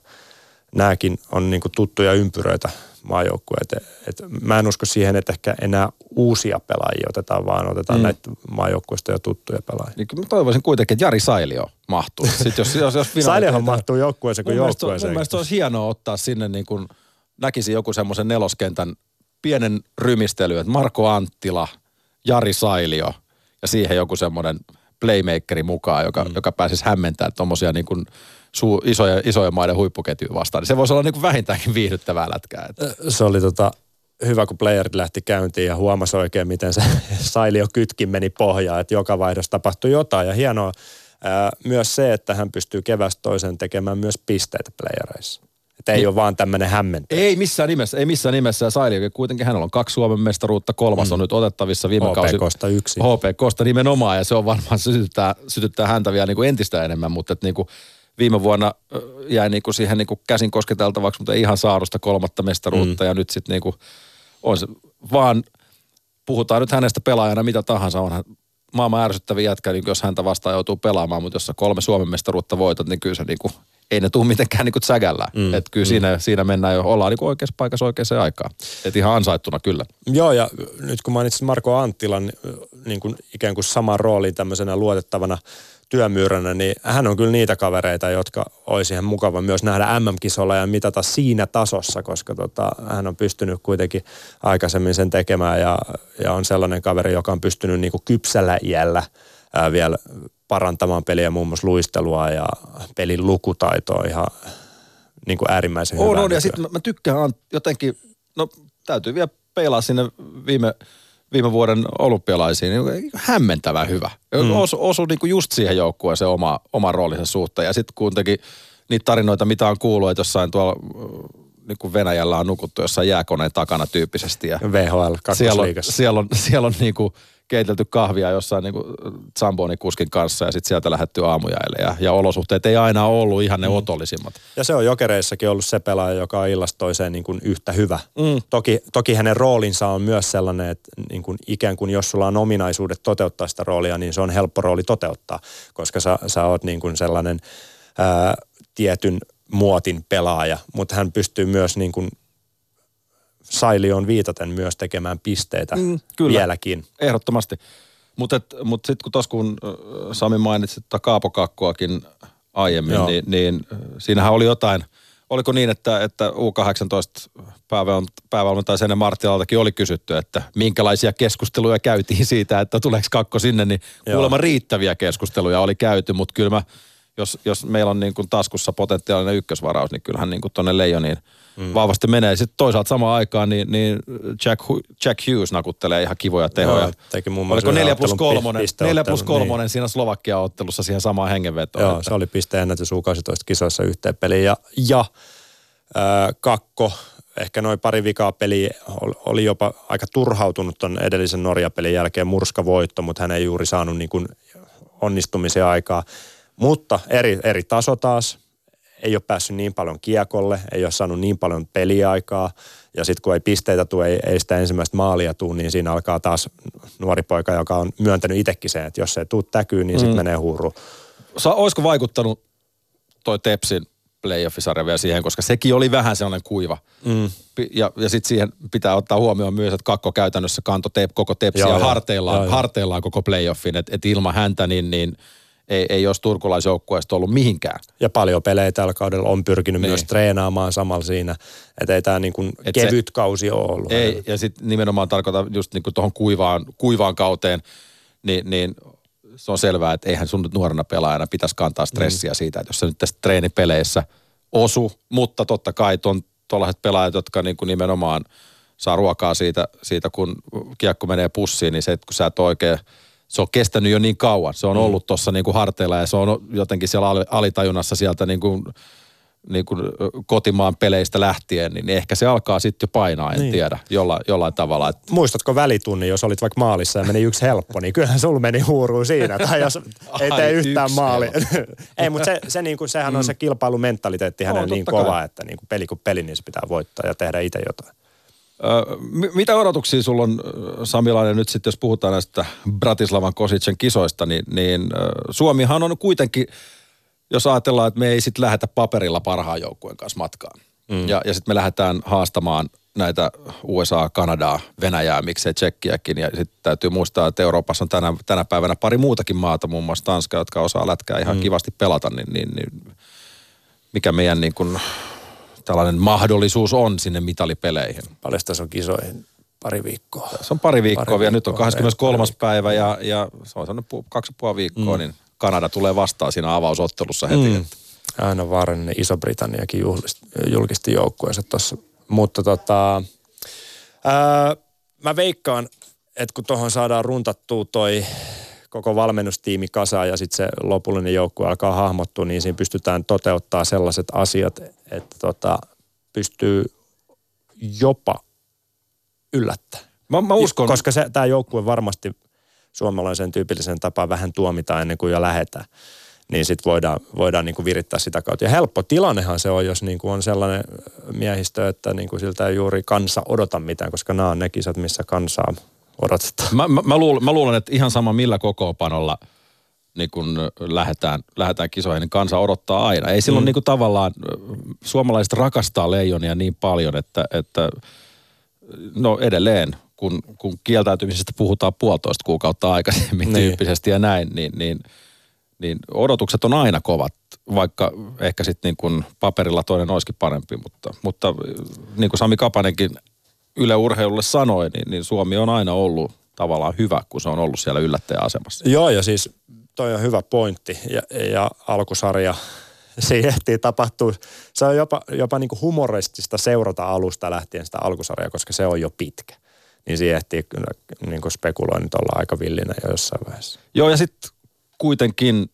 nämäkin on niin kuin tuttuja ympyröitä maajoukkueet. Et, et mä en usko siihen, että ehkä enää uusia pelaajia otetaan, vaan otetaan mm. näitä maajoukkueista jo tuttuja pelaajia. Niin mä toivoisin kuitenkin, että Jari Sailio mahtuu. Sitten jos, jos, jos Sailiohan mahtuu joukkueeseen kuin joukkueeseen. Mun mielestä olisi hienoa ottaa sinne niin kuin, näkisi joku semmoisen neloskentän pienen rymistely, että Marko Anttila, Jari Sailio ja siihen joku semmoinen playmakeri mukaan, joka, mm. joka pääsisi hämmentämään tuommoisia niin kuin suu, isoja, isoja maiden huippuketjuja vastaan. Niin se voisi olla niin kuin vähintäänkin viihdyttävää lätkää. Että. Se oli tota, hyvä, kun playerit lähti käyntiin ja huomasi oikein, miten se Sailio kytkin meni pohjaan, että joka vaihdossa tapahtui jotain. Ja hienoa ää, myös se, että hän pystyy kevästä toisen tekemään myös pisteitä playereissa. Että ei niin. ole vaan tämmöinen hämmentä. Ei missään nimessä, ei missään nimessä. Ja Saili, kuitenkin hänellä on kaksi Suomen mestaruutta, kolmas mm. on nyt otettavissa viime kausi. HPKsta yksi. HPKsta nimenomaan, ja se on varmaan sytyttää, sytyttää häntä vielä niin kuin entistä enemmän, mutta että niin kuin viime vuonna jäi niin kuin siihen niin kuin käsin kosketeltavaksi, mutta ei ihan saarusta kolmatta mestaruutta, mm. ja nyt sitten niin kuin on se, vaan puhutaan nyt hänestä pelaajana mitä tahansa, onhan maailman ärsyttävä jätkä, niin jos häntä vastaan joutuu pelaamaan, mutta jos sä kolme Suomen mestaruutta voitat, niin kyllä se niin kuin ei ne tule mitenkään niin sägällä. Mm, että kyllä mm. siinä, siinä mennään jo, ollaan niin oikeassa paikassa oikeaan aikaan. Että ihan ansaittuna kyllä. Joo, ja nyt kun mainitsit Marko Anttilan niin kuin ikään kuin saman rooliin tämmöisenä luotettavana työmyyränä, niin hän on kyllä niitä kavereita, jotka olisi ihan mukava myös nähdä MM-kisolla ja mitata siinä tasossa, koska tota, hän on pystynyt kuitenkin aikaisemmin sen tekemään ja, ja on sellainen kaveri, joka on pystynyt niin kuin kypsällä iällä ää, vielä parantamaan peliä, muun muassa luistelua ja pelin lukutaitoa ihan niin kuin äärimmäisen on, hyvää. On, ja sitten mä, mä tykkään jotenkin, no täytyy vielä peilaa sinne viime, viime vuoden olympialaisiin, niin hämmentävän hyvä. Mm. Osu, osu niin kuin just siihen joukkueeseen oma, oma roolinsa suhteen. Ja sitten kuitenkin niitä tarinoita, mitä on kuullut, että jossain tuolla niin kuin Venäjällä on nukuttu jossain jääkoneen takana tyyppisesti. Ja VHL siellä on, siellä on, siellä on niin kuin keitelty kahvia jossain niin Zamboni-kuskin kanssa ja sitten sieltä lähdetty aamujaille. Ja, ja olosuhteet ei aina ollut ihan ne mm. otollisimmat. Ja se on jokereissakin ollut se pelaaja, joka on illasta toiseen niin kuin yhtä hyvä. Mm. Toki, toki hänen roolinsa on myös sellainen, että niin kuin ikään kuin jos sulla on ominaisuudet toteuttaa sitä roolia, niin se on helppo rooli toteuttaa, koska sä, sä oot niin kuin sellainen ää, tietyn muotin pelaaja, mutta hän pystyy myös niin kuin Sailioon viitaten myös tekemään pisteitä mm, kyllä, vieläkin. Ehdottomasti. Mutta mut sitten kun tuossa kun Sami mainitsi tuota kaapokakkoakin aiemmin, niin, niin siinähän oli jotain, oliko niin, että, että U18 päävalmentaja Sene Marttilaltakin oli kysytty, että minkälaisia keskusteluja käytiin siitä, että tuleeko kakko sinne, niin kuulemma riittäviä keskusteluja oli käyty, mutta kyllä mä, jos, jos meillä on niin kuin taskussa potentiaalinen ykkösvaraus, niin kyllähän niin kuin tuonne Leijoniin – mm. vahvasti menee. Sitten toisaalta samaan aikaan niin, niin Jack, Jack Hughes nakuttelee ihan kivoja tehoja. Joo, teki muun muassa Oliko 4 plus 3, 4 plus 3 niin. siinä Slovakia-ottelussa siihen samaan hengenvetoon? Joo, että. se oli pisteennätys U18 kisoissa yhteen peliin. Ja, ja äh, kakko, ehkä noin pari vikaa peliä, oli jopa aika turhautunut ton edellisen Norja-pelin jälkeen murskavoitto, mutta hän ei juuri saanut niin kuin onnistumisen aikaa. Mutta eri, eri taso taas, ei ole päässyt niin paljon kiekolle, ei ole saanut niin paljon peliaikaa. Ja sitten kun ei pisteitä tule, ei, ei sitä ensimmäistä maalia tule, niin siinä alkaa taas nuori poika, joka on myöntänyt itsekin sen, että jos se ei tule täkyyn, niin sitten mm. menee huuru. Sa, olisiko vaikuttanut toi Tepsin playoffisarja vielä siihen, koska sekin oli vähän sellainen kuiva. Mm. Ja, ja sitten siihen pitää ottaa huomioon myös, että Kakko käytännössä kanto teep, koko tepsiä joo. harteillaan, Joo, joo. harteillaan koko playoffin. Että et ilman häntä niin, niin ei, ei olisi turkulaisjoukkueesta ollut mihinkään. Ja paljon pelejä tällä kaudella on pyrkinyt Niin. myös treenaamaan samalla siinä. Että ei tämä niin kuin Et se- kevyt kausi ole ollut. Ei, ja sitten nimenomaan tarkoitan just niin tuohon kuivaan, kuivaan kauteen, niin, niin se on selvää, että eihän sun nyt nuorena pelaajana pitäisi kantaa stressiä mm. siitä, että jos se nyt tässä treenipeleissä osu, mutta totta kai ton, tuollaiset pelaajat, jotka niin kuin nimenomaan saa ruokaa siitä, siitä, kun kiekko menee pussiin, niin se, että kun sä et oikein, se on kestänyt jo niin kauan. Se on ollut tuossa niin kuin harteilla ja se on jotenkin siellä ali- alitajunnassa sieltä niin kuin, niin kuin kotimaan peleistä lähtien, niin ehkä se alkaa sitten jo painaa, en niin. tiedä, jollain, jollain tavalla. Et Muistatko välitunnin, jos olit vaikka maalissa ja meni yksi helppo, niin kyllähän sulla meni huuruun siinä. Tai jos ei tee yhtään yksi maalia. ei, mutta se, se niin kuin, sehän on se kilpailumentaliteetti hänen niin totta kova, kai. että niin kuin peli kuin peli, niin se pitää voittaa ja tehdä itse jotain. Mitä odotuksia sulla on, Samilainen, nyt sitten jos puhutaan näistä Bratislavan Kosicen kisoista, niin, niin Suomihan on kuitenkin, jos ajatellaan, että me ei sitten lähetä paperilla parhaan joukkueen kanssa matkaan. Mm. Ja, ja sitten me lähdetään haastamaan näitä USA, Kanadaa, Venäjää, miksei Tsekkiäkin. Ja sitten täytyy muistaa, että Euroopassa on tänä, tänä päivänä pari muutakin maata, muun muassa Tanska, jotka osaa lätkää ihan mm. kivasti pelata, niin, niin, niin mikä meidän niin kuin, tällainen mahdollisuus on sinne mitalipeleihin. Paljon tässä on kisoihin pari viikkoa. Se on pari viikkoa Pari vielä. Nyt on viikkoa, 23. pari päivä ja, ja se on sellainen kaksi ja puoli viikkoa, mm. niin Kanada tulee vastaan siinä avausottelussa heti. Mm. Aina vaarallinen Iso-Britanniakin julkisti joukkueensa tuossa. Mutta tota, ää, mä veikkaan, että kun tuohon saadaan runtattua toi koko valmennustiimi kasaan ja sitten se lopullinen joukkue alkaa hahmottua, niin siinä pystytään toteuttaa sellaiset asiat, että tota, pystyy jopa yllättää. Mä, mä uskon, Koska tämä joukkue varmasti suomalaisen tyypillisen tapaan vähän tuomitaan ennen kuin jo lähetään. Niin sitten voidaan, voidaan niin kuin virittää sitä kautta. Ja helppo tilannehan se on, jos niin kuin on sellainen miehistö, että niin kuin siltä ei juuri kansa odota mitään, koska nämä on ne kisat, missä kansaa odotetaan. mä, mä, mä, luulen, mä luulen, että ihan sama millä kokoopanolla niin kun lähdetään, lähdetään kisoihin, niin kansa odottaa aina. Ei silloin mm. niin kuin tavallaan, suomalaiset rakastaa leijonia niin paljon, että, että no edelleen, kun, kun kieltäytymisestä puhutaan puolitoista kuukautta aikaisemmin Niin. tyyppisesti ja näin, niin, niin, niin odotukset on aina kovat, vaikka ehkä sitten niin paperilla toinen olisikin parempi, mutta, mutta niin kuin Sami Kapanenkin Yle Urheilulle sanoi, niin, niin Suomi on aina ollut tavallaan hyvä, kun se on ollut siellä yllättäjän asemassa. Joo, ja siis toi on hyvä pointti. Ja, ja alkusarja, se ehtii tapahtua. Se on jopa, jopa niin kuin humoristista seurata alusta lähtien sitä alkusarjaa, koska se on jo pitkä. Niin siihen ehtii kyllä niin kuin spekuloinnit olla aika villinä jo jossain vaiheessa. Joo, ja sitten kuitenkin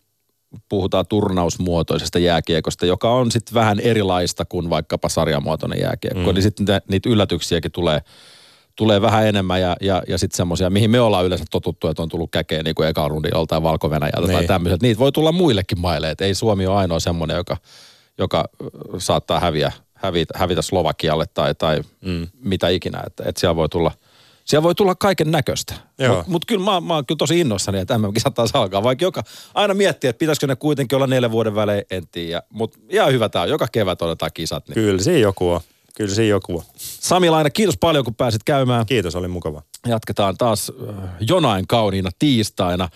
puhutaan turnausmuotoisesta jääkiekosta, joka on sitten vähän erilaista kuin vaikkapa sarjamuotoinen jääkiekko. Mm. Niin sitten niitä- yllätyksiäkin tulee, tulee vähän enemmän ja, ja, ja sitten semmoisia, mihin me ollaan yleensä totuttu, että on tullut käkeen niin kuin eka rundi joltain valko tai Niin. tämmöiset. Niitä voi tulla muillekin maille, että ei Suomi ole ainoa semmoinen, joka, joka saattaa häviä, hävitä, hävitä Slovakialle tai, tai mm. mitä ikinä. Että, että siellä voi tulla siellä voi tulla kaiken näköistä. Mutta mut kyllä mä, mä oon kyllä tosi innoissani, että MM-kisat taas alkaa. Vaikka joka, aina miettii, että pitäisikö ne kuitenkin olla neljän vuoden välein, en tiedä. Mutta ihan hyvä tää on. Joka kevät otetaan kisat. Niin. Kyllä siinä joku on. Kyllä siinä joku on. Sami Laine, kiitos paljon kun pääsit käymään. Kiitos, oli mukava. Jatketaan taas äh, jonain kauniina tiistaina.